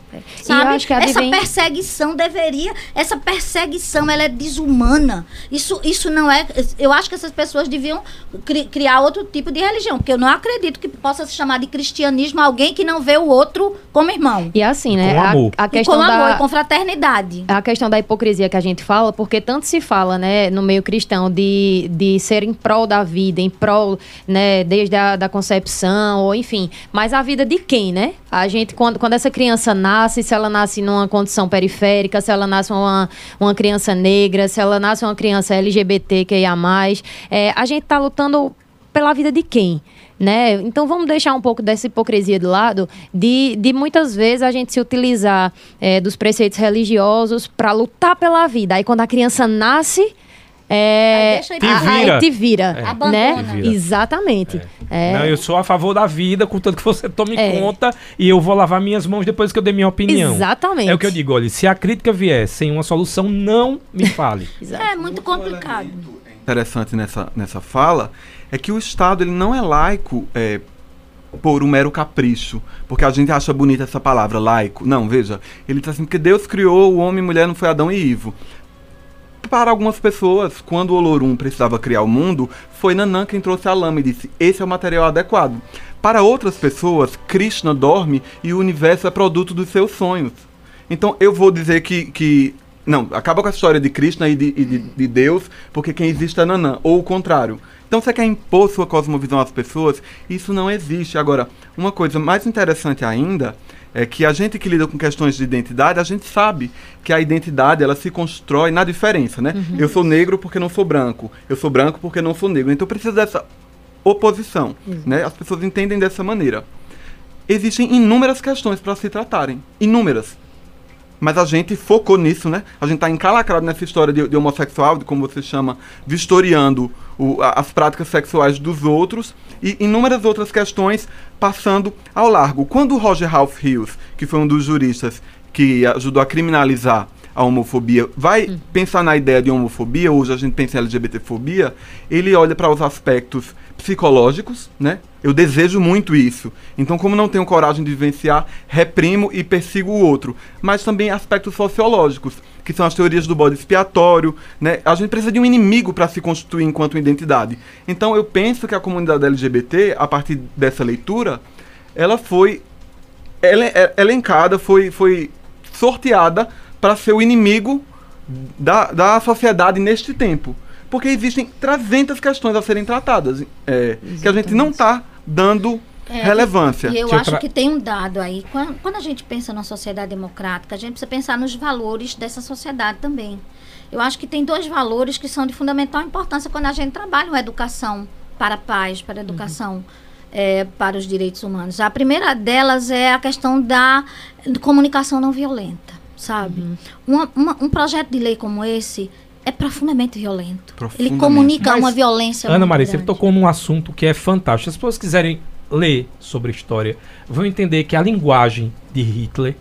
Sabe? eu acho que essa perseguição deveria, essa perseguição ela é desumana. Isso, isso não é. Eu acho que essas pessoas deviam cri- criar outro tipo de religião, porque eu não acredito que possa se chamar de cristianismo alguém que não vê o outro como irmão. E assim, né? Com a- amor. A, E questão com amor da... e com fraternidade. a questão da hipocrisia que a gente fala, porque tanto se fala, né, no meio cristão, de, de ser em prol da vida, em prol, né, desde a da concepção, ou enfim, mas a vida de quem, né? A gente, quando, quando essa criança nasce, se ela nasce numa condição periférica, se ela nasce uma, uma criança negra, se ela nasce uma criança LGBTQIA+, é, a gente tá lutando pela vida de quem? Né? Então vamos deixar um pouco dessa hipocrisia de lado, de, de muitas vezes a gente se utilizar é, dos preceitos religiosos para lutar pela vida. Aí quando a criança nasce, é, Aí deixa aí Te vira. aí te vira, É. Abandona. né? Te vira. Exatamente. É. Não, eu sou a favor da vida, contanto que você tome É. conta e eu vou lavar minhas mãos depois que eu dei minha opinião. Exatamente. É o que eu digo, olha, se a crítica vier sem uma solução, não me fale. É muito complicado. interessante nessa, nessa fala é que o Estado ele não é laico é, por um mero capricho, porque a gente acha bonita essa palavra, laico. Não, veja, ele diz assim, que Deus criou o homem e mulher, não foi Adão e Ivo. Para algumas pessoas, quando Olorum precisava criar o mundo, foi Nanã quem trouxe a lama e disse, esse é o material adequado. Para outras pessoas, Krishna dorme e o universo é produto dos seus sonhos. Então eu vou dizer que, que não, acaba com a história de Krishna e de, e de, de Deus, porque quem existe é Nanã, ou o contrário. Então você quer impor sua cosmovisão às pessoas? Isso não existe. Agora, uma coisa mais interessante ainda é que a gente que lida com questões de identidade, a gente sabe que a identidade ela se constrói na diferença, né? Uhum. Eu sou negro porque não sou branco, eu sou branco porque não sou negro. Então precisa dessa oposição, uhum. né? As pessoas entendem dessa maneira. Existem inúmeras questões para se tratarem, inúmeras mas a gente focou nisso, né? A gente está encalacrado nessa história de, de, homossexual, de como você chama, vistoriando o, a, as práticas sexuais dos outros e inúmeras outras questões passando ao largo. Quando o Roger Ralph Hills, que foi um dos juristas que ajudou a criminalizar a homofobia, vai hum. pensar na ideia de homofobia, hoje a gente pensa em LGBTfobia, ele olha para os aspectos psicológicos, né? Eu desejo muito isso. Então, como não tenho coragem de vivenciar, reprimo e persigo o outro. Mas também aspectos sociológicos, que são as teorias do bode expiatório, né? A gente precisa de um inimigo para se constituir enquanto identidade. Então, eu penso que a comunidade LGBT, a partir dessa leitura, ela foi elencada, foi, foi sorteada para ser o inimigo da, da sociedade neste tempo porque existem 300 questões a serem tratadas é, que a gente não está dando é, relevância. E eu Deixa acho que tem um dado aí. Quando, quando, a gente pensa na sociedade democrática, a gente precisa pensar nos valores dessa sociedade também. Eu acho que tem dois valores que são de fundamental importância quando a gente trabalha uma educação para a paz, para a educação. Uhum. É, para os direitos humanos. A primeira delas é a questão da comunicação não violenta, sabe? Uhum. Uma, uma, um projeto de lei como esse é profundamente violento. Profundamente. Ele comunica Mas, uma violência. Ana Maria, grande. você tocou num assunto que é fantástico. Se as pessoas quiserem ler sobre a história, vão entender que a linguagem de Hitler,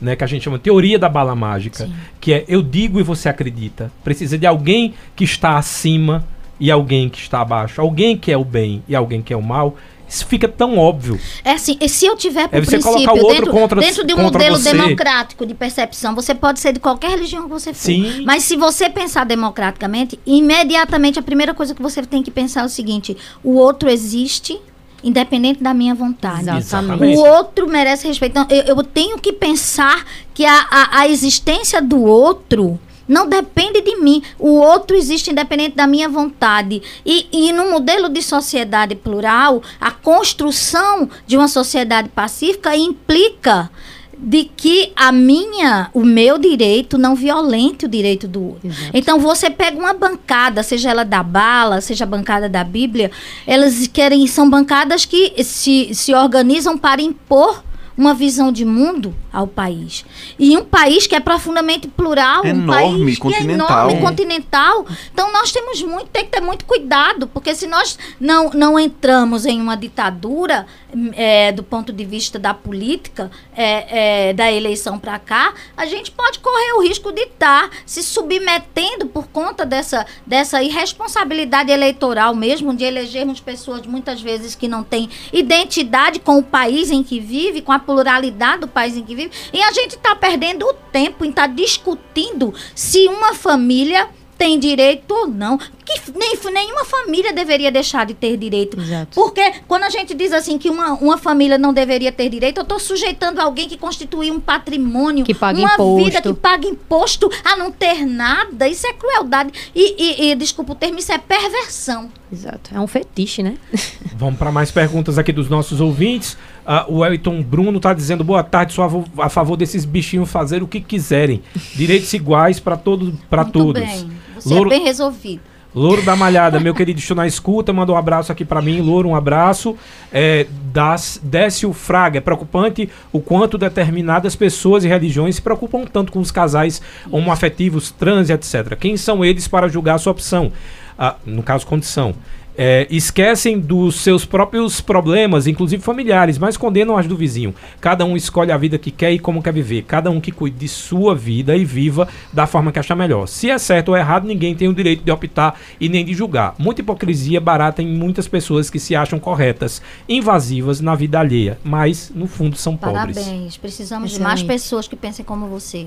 né, que a gente chama de teoria da bala mágica, Sim. que é eu digo e você acredita, precisa de alguém que está acima e alguém que está abaixo, alguém que é o bem e alguém que é o mal. Isso fica tão óbvio. É assim, e se eu tiver por é princípio, dentro, contra, dentro de um modelo você. democrático de percepção, você pode ser de qualquer religião que você for. Sim. Mas se você pensar democraticamente, imediatamente a primeira coisa que você tem que pensar é o seguinte: o outro existe independente da minha vontade. Exatamente. O outro merece respeito. Então, eu, eu tenho que pensar que a, a, a existência do outro não depende de mim. O outro existe independente da minha vontade. E, e no modelo de sociedade plural, a construção de uma sociedade pacífica implica de que a minha, o meu direito não violente o direito do outro. Exato. Então você pega uma bancada, seja ela da bala, seja a bancada da Bíblia, elas querem são bancadas que se, se organizam para impor uma visão de mundo ao país. E um país que é profundamente plural, enorme, um país continental. que é enorme, continental. Então nós temos muito, tem que ter muito cuidado, porque se nós não, não entramos em uma ditadura, é, do ponto de vista da política, é, é, da eleição para cá, a gente pode correr o risco de estar tá se submetendo por conta dessa, dessa irresponsabilidade eleitoral mesmo, de elegermos pessoas muitas vezes que não têm identidade com o país em que vive, com a pluralidade do país em que vive, e a gente está perdendo o tempo em estar tá discutindo se uma família tem direito ou não. Que nem, nenhuma família deveria deixar de ter direito. Exato. Porque quando a gente diz assim que uma, uma família não deveria ter direito, eu estou sujeitando alguém que constitui um patrimônio, que paga uma imposto. vida que paga imposto a não ter nada. Isso é crueldade. E, e, e desculpa o termo, isso é perversão. Exato. É um fetiche, né? Vamos para mais perguntas aqui dos nossos ouvintes. Uh, o Elton Bruno está dizendo boa tarde, sou a, favor desses bichinhos fazer o que quiserem. Direitos iguais para todo, para todos. Bem. Você Louro, é bem resolvido. Louro da Malhada, meu querido, estou na escuta, manda um abraço aqui para mim. Louro, um abraço. É, das, Décio Fraga, é preocupante o quanto determinadas pessoas e religiões se preocupam tanto com os casais homoafetivos, trans, etc. Quem são eles para julgar a sua opção? Ah, no caso, condição. É, esquecem dos seus próprios problemas, inclusive familiares, mas condenam as do vizinho. Cada um escolhe a vida que quer e como quer viver. Cada um que cuide de sua vida e viva da forma que achar melhor. Se é certo ou errado, ninguém tem o direito de optar e nem de julgar. Muita hipocrisia barata em muitas pessoas que se acham corretas, invasivas na vida alheia, mas no fundo são pobres. Parabéns. Precisamos de mais pessoas que pensem como você.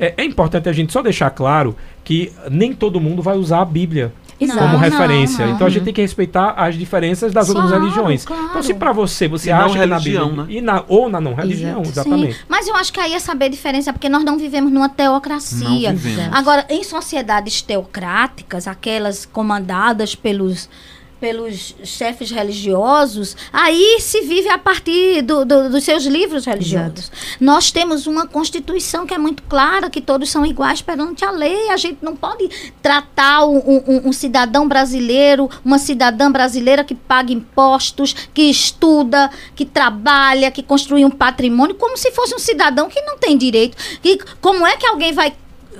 É, é importante a gente só deixar claro que nem todo mundo vai usar a Bíblia Exato. como Não, referência. não. Então a gente tem que respeitar as diferenças das outras Claro, religiões. claro. Então se para você você E não acha que na religião, Bíblia né? e na ou na não religião, Exato. exatamente. Sim, mas eu acho que aí é saber a diferença, porque nós não vivemos numa teocracia. Não vivemos. Agora, em sociedades teocráticas, aquelas comandadas pelos pelos chefes religiosos, aí se vive a partir do- do- dos seus livros religiosos. Nós temos uma constituição que é muito clara, que todos são iguais perante a lei. A gente não pode tratar um, um- um cidadão brasileiro, uma cidadã brasileira que paga impostos, que estuda, que trabalha, que construi um patrimônio, como se fosse um cidadão que não tem direito. E como é que alguém vai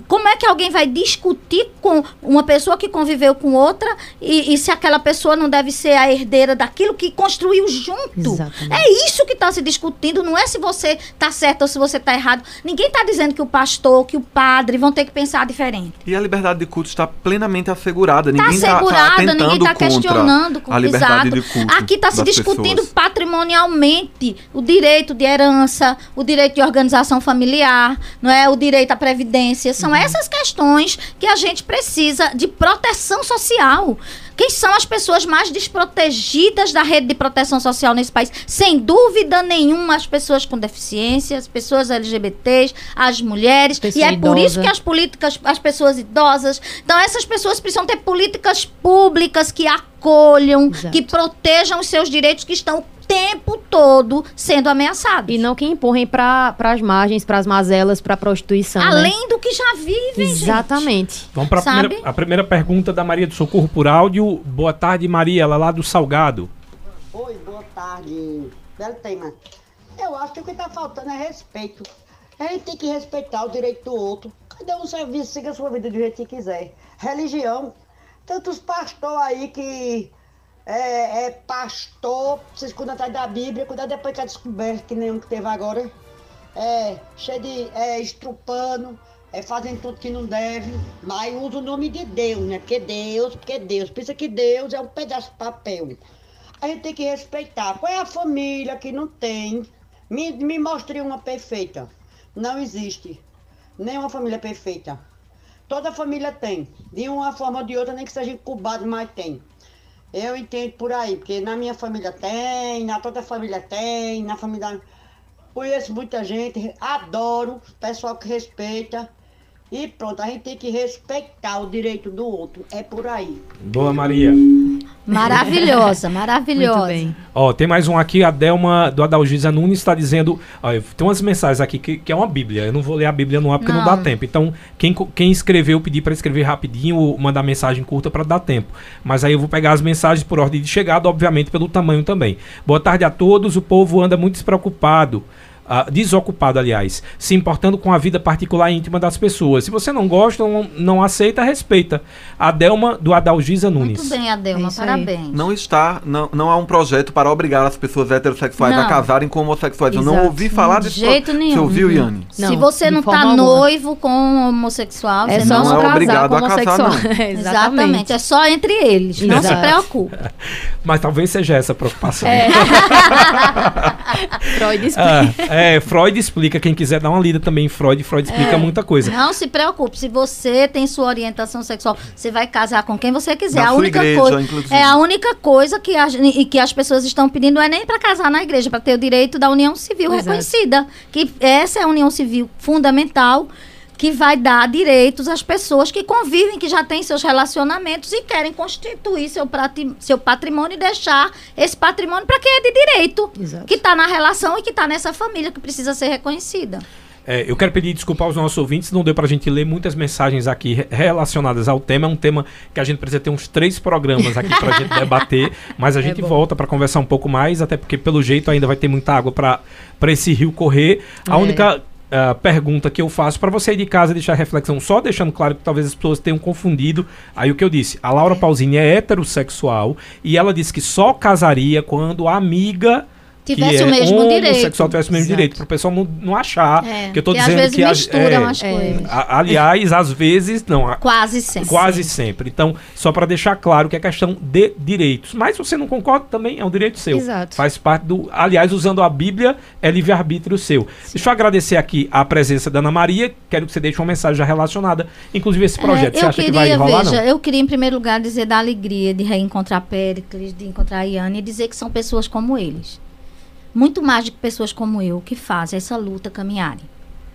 como é que alguém vai discutir com uma pessoa que conviveu com outra e, e se aquela pessoa não deve ser a herdeira daquilo que construiu junto? Exatamente. É isso que está se discutindo, não é se você está certo ou se você está errado. Ninguém está dizendo que o pastor, que o padre vão ter que pensar diferente. E a liberdade de culto está plenamente assegurada. Está Ninguém está assegurada, tentando ninguém está contra questionando. com- a liberdade exato. de culto. Aqui está se discutindo pessoas. patrimonialmente o direito de herança, o direito de organização familiar, não é o direito à previdência. São. Essas questões que a gente precisa de proteção social. Quem são as pessoas mais desprotegidas da rede de proteção social nesse país? Sem dúvida nenhuma, as pessoas com deficiência, as pessoas LGBTs, as mulheres. Pessoa e é por isso idosa. que as políticas, as pessoas idosas. Então, essas pessoas precisam ter políticas públicas que acolham, Exato. que protejam os seus direitos que estão tempo todo sendo ameaçados. E não que empurrem para as margens, para as mazelas, para a prostituição. né? Além do que já vivem, gente. Exatamente. Vamos para a primeira, a primeira pergunta da Maria do Socorro por áudio. Boa tarde, Maria, ela lá do Salgado. Oi, boa tarde. Belo tema. Eu acho que o que está faltando é respeito. A gente tem que respeitar o direito do outro. Cada um serve, siga a sua vida do jeito que quiser. Religião. Tantos pastores aí que é, é pastor, se esconde atrás da Bíblia, cuidado depois que a descoberta, que nenhum que teve agora. É, cheio de. É, estrupando, é, fazendo tudo que não deve, mas usa o nome de Deus, né? Porque Deus, porque Deus. Pensa que Deus é um pedaço de papel. A gente tem que respeitar. Qual é a família que não tem? Me, me mostre uma perfeita. Não existe. Nenhuma família perfeita. Toda família tem. De uma forma ou de outra, nem que seja incubado, mas tem. Eu entendo por aí, porque na minha família tem, na toda família tem, na família. Conheço muita gente, adoro, pessoal que respeita. E pronto, a gente tem que respeitar o direito do outro. É por aí. Boa, Maria. Maravilhosa, maravilhosa. Muito bem. Ó, tem mais um aqui, a Delma do Adalgisa Nunes está dizendo. Ó, tem umas mensagens aqui que, que é uma Bíblia. Eu não vou ler a Bíblia no ar porque não, dá Não. tempo. Então, quem, quem escreveu, pedir para escrever rapidinho ou mandar mensagem curta para dar tempo. Mas aí eu vou pegar as mensagens por ordem de chegada, obviamente pelo tamanho também. Boa tarde a todos. O povo anda muito despreocupado. Ah, desocupado, aliás, se importando com a vida particular e íntima das pessoas. Se você não gosta, não, não aceita, respeita. A Delma do Adalgisa Nunes. Muito bem, Adelma, É isso aí. parabéns. Não está, não, não há um projeto para obrigar as pessoas heterossexuais a Não. casarem com homossexuais. Eu não Exato. ouvi falar De jeito nenhum. Você ouviu, Yane? Se Não, você de não tá alguma. noivo com um homossexual, É você não não, é obrigado com a casar, homossexual. não. Exatamente, é só entre eles. Não se Exato. preocupe. Mas talvez seja essa a preocupação. É. Freud explica. Ah, é, Freud explica, quem quiser dar uma lida também em Freud, Freud explica muita coisa. Não se preocupe. Se você tem sua orientação sexual, você vai casar com quem você quiser. Na a única igreja, coisa inclusive. é a única coisa que as, e que as pessoas estão pedindo não é nem para casar na igreja, para ter o direito da união civil Exato. reconhecida, que essa é a união civil fundamental que vai dar direitos às pessoas que convivem, que já têm seus relacionamentos e querem constituir seu, prati- seu patrimônio e deixar esse patrimônio para quem é de direito, Exato. que está na relação e que está nessa família que precisa ser reconhecida. É, eu quero pedir desculpa aos nossos ouvintes, não deu pra gente ler muitas mensagens aqui re- relacionadas ao tema. É um tema que a gente precisa ter uns três programas aqui pra gente debater, mas a gente bom. volta pra conversar um pouco mais, até porque pelo jeito ainda vai ter muita água pra esse rio correr. A É. única uh, pergunta que eu faço para você ir de casa deixar reflexão, só deixando claro que talvez as pessoas tenham confundido. Aí o que eu disse, a Laura Pausini é heterossexual e ela disse que só casaria quando a amiga tivesse que o mesmo é direito. homossexual tivesse o mesmo Exato. direito, para o pessoal não, não achar É, que eu que dizendo às vezes que a- misturam é, as coisas. a- aliás, às vezes não, a- Quase sempre. quase sempre. Então, só para deixar claro que é questão de direitos. Mas se você não concorda, também é um direito seu. Exato. Faz parte do. Aliás, usando a Bíblia, é livre-arbítrio seu. Deixa eu agradecer aqui a presença da Ana Maria. Quero que você deixe uma mensagem já relacionada, inclusive esse projeto. É, você acha queria, que vai rolar? veja, não? eu queria em primeiro lugar dizer da alegria de reencontrar Péricles, de encontrar a Iane e dizer que são pessoas como eles. Muito mais do que pessoas como eu que fazem essa luta caminharem.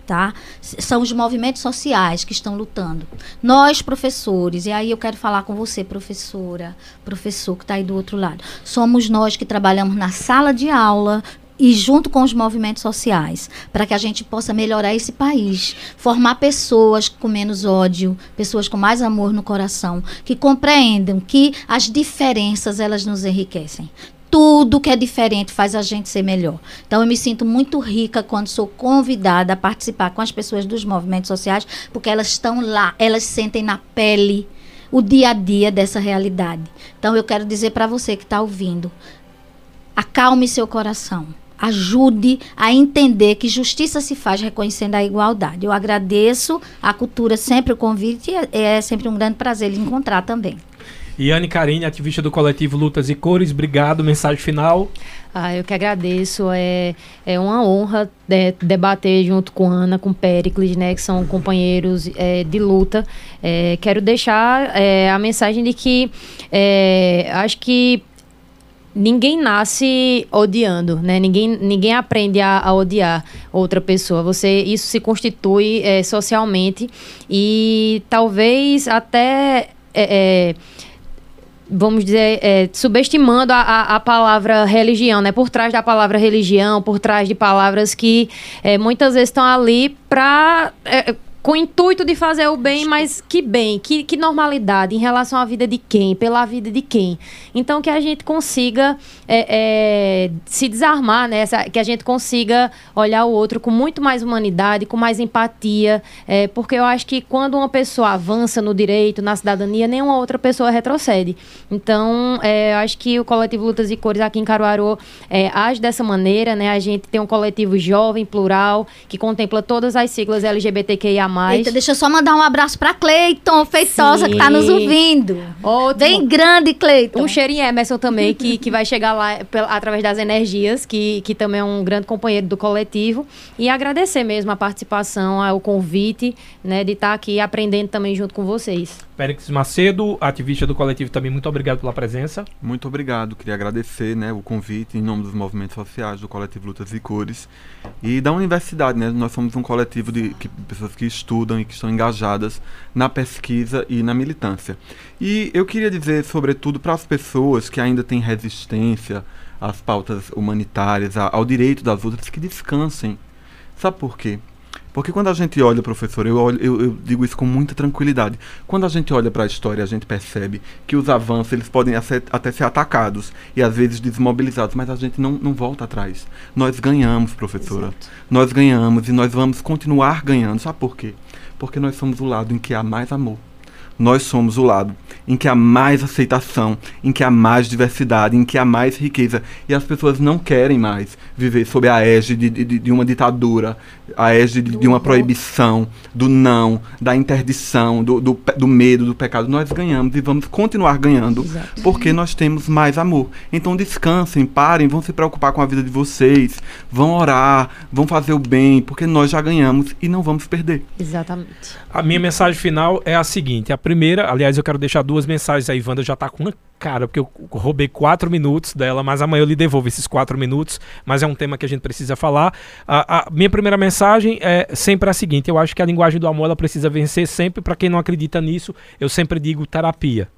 Tá? São os movimentos sociais que estão lutando. Nós, professores, e aí eu quero falar com você, professora, professor que está aí do outro lado. Somos nós que trabalhamos na sala de aula e junto com os movimentos sociais, para que a gente possa melhorar esse país, formar pessoas com menos ódio, pessoas com mais amor no coração, que compreendam que as diferenças elas nos enriquecem. Tudo que é diferente faz a gente ser melhor. Então eu me sinto muito rica quando sou convidada a participar com as pessoas dos movimentos sociais, porque elas estão lá, elas sentem na pele o dia a dia dessa realidade. Então eu quero dizer para você que está ouvindo, acalme seu coração. Ajude a entender que justiça se faz reconhecendo a igualdade. Eu agradeço a cultura sempre o convite e é, é sempre um grande prazer lhe encontrar também. Iane Carine, ativista do coletivo Lutas e Cores, obrigado. Mensagem final. Ah, eu que agradeço. É, é uma honra é, debater junto com Ana, com Pericles, né, que são companheiros é, de luta. É, quero deixar é, a mensagem de que é, acho que ninguém nasce odiando, né? Ninguém, ninguém aprende a, a odiar outra pessoa. Você isso se constitui é, socialmente e talvez até é, é, vamos dizer, é, subestimando a, a, a palavra religião, né? Por trás da palavra religião, por trás de palavras que é, muitas vezes estão ali para com o intuito de fazer o bem, mas que bem, que, que normalidade em relação à vida de quem, pela vida de quem. Então que a gente consiga é, é, se desarmar, né? Que a gente consiga olhar o outro com muito mais humanidade, com mais empatia, é, porque eu acho que quando uma pessoa avança no direito, na cidadania, nenhuma outra pessoa retrocede. Então, é, eu acho que o coletivo Lutas e Cores aqui em Caruaru é, age dessa maneira, né? A gente tem um coletivo jovem, plural, que contempla todas as siglas LGBTQIA+. Eita, deixa eu só mandar um abraço para Cleiton Feitosa, que está nos Sim. ouvindo. Outro- Bem grande, Cleiton. Um cheirinho Emerson também, que, que vai chegar lá através das energias, que, que também é um grande companheiro do coletivo. E agradecer mesmo a participação, o convite, né, de estar aqui aprendendo também junto com vocês. Périx Macedo, ativista do coletivo, também muito obrigado pela presença. Muito obrigado. Queria agradecer né, o convite em nome dos movimentos sociais, do coletivo Lutas e Cores e da universidade. Né? Nós somos um coletivo de que- pessoas que estudam e que estão engajadas na pesquisa e na militância. E eu queria dizer, sobretudo, para as pessoas que ainda têm resistência às pautas humanitárias, ao direito das outras, que descansem. Sabe por quê? Porque quando a gente olha, professor, eu, olho- eu, eu digo isso com muita tranquilidade. Quando a gente olha para a história, a gente percebe que os avanços eles podem até ser atacados e às vezes desmobilizados, mas a gente não, não volta atrás. Nós ganhamos, professora. Nós ganhamos e nós vamos continuar ganhando. Sabe por quê? Porque nós somos o lado em que há mais amor. Nós somos o lado em que há mais aceitação, em que há mais diversidade, em que há mais riqueza. E as pessoas não querem mais viver sob a égide de, de, de uma ditadura, a égide de, de uma proibição, do não, da interdição, do, do, do medo, do pecado. Nós ganhamos e vamos continuar ganhando Exato. porque nós temos mais amor. Então descansem, parem, vão se preocupar com a vida de vocês, vão orar, vão fazer o bem, porque nós já ganhamos e não vamos perder. Exatamente. A minha mensagem final é a seguinte: a primeira, aliás, eu quero deixar duas mensagens aí. Wanda já tá com uma cara, porque eu roubei quatro minutos dela, mas amanhã eu lhe devolvo esses quatro minutos. Mas é um tema que a gente precisa falar. A, a minha primeira mensagem é sempre a seguinte: eu acho que a linguagem do amor ela precisa vencer sempre. Para quem não acredita nisso, eu sempre digo terapia.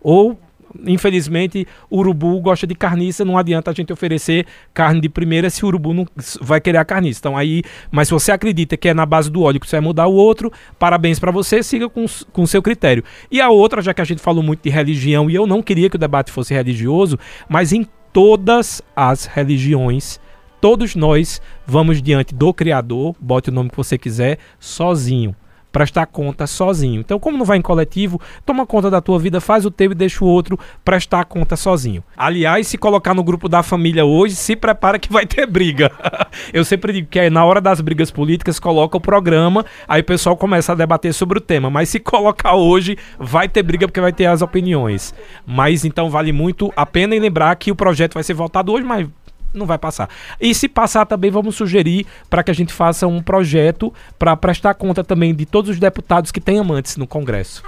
Ou infelizmente, urubu gosta de carniça, não adianta a gente oferecer carne de primeira se o urubu não vai querer a carniça. Então aí, mas se você acredita que é na base do óleo que você vai mudar o outro, parabéns pra você, siga com o seu critério. E a outra, já que a gente falou muito de religião e eu não queria que o debate fosse religioso, mas em todas as religiões todos nós vamos diante do Criador, bote o nome que você quiser, sozinho prestar conta sozinho. Então, como não vai em coletivo, toma conta da tua vida, faz o teu e deixa o outro prestar conta sozinho. Aliás, se colocar no grupo da família hoje, se prepara que vai ter briga. Eu sempre digo que é na hora das brigas políticas, coloca o programa, aí o pessoal começa a debater sobre o tema. Mas se colocar hoje, vai ter briga porque vai ter as opiniões. Mas então vale muito a pena lembrar que o projeto vai ser votado hoje, mas não vai passar. E se passar também, vamos sugerir para que a gente faça um projeto para prestar conta também de todos os deputados que têm amantes no Congresso.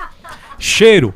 Cheiro!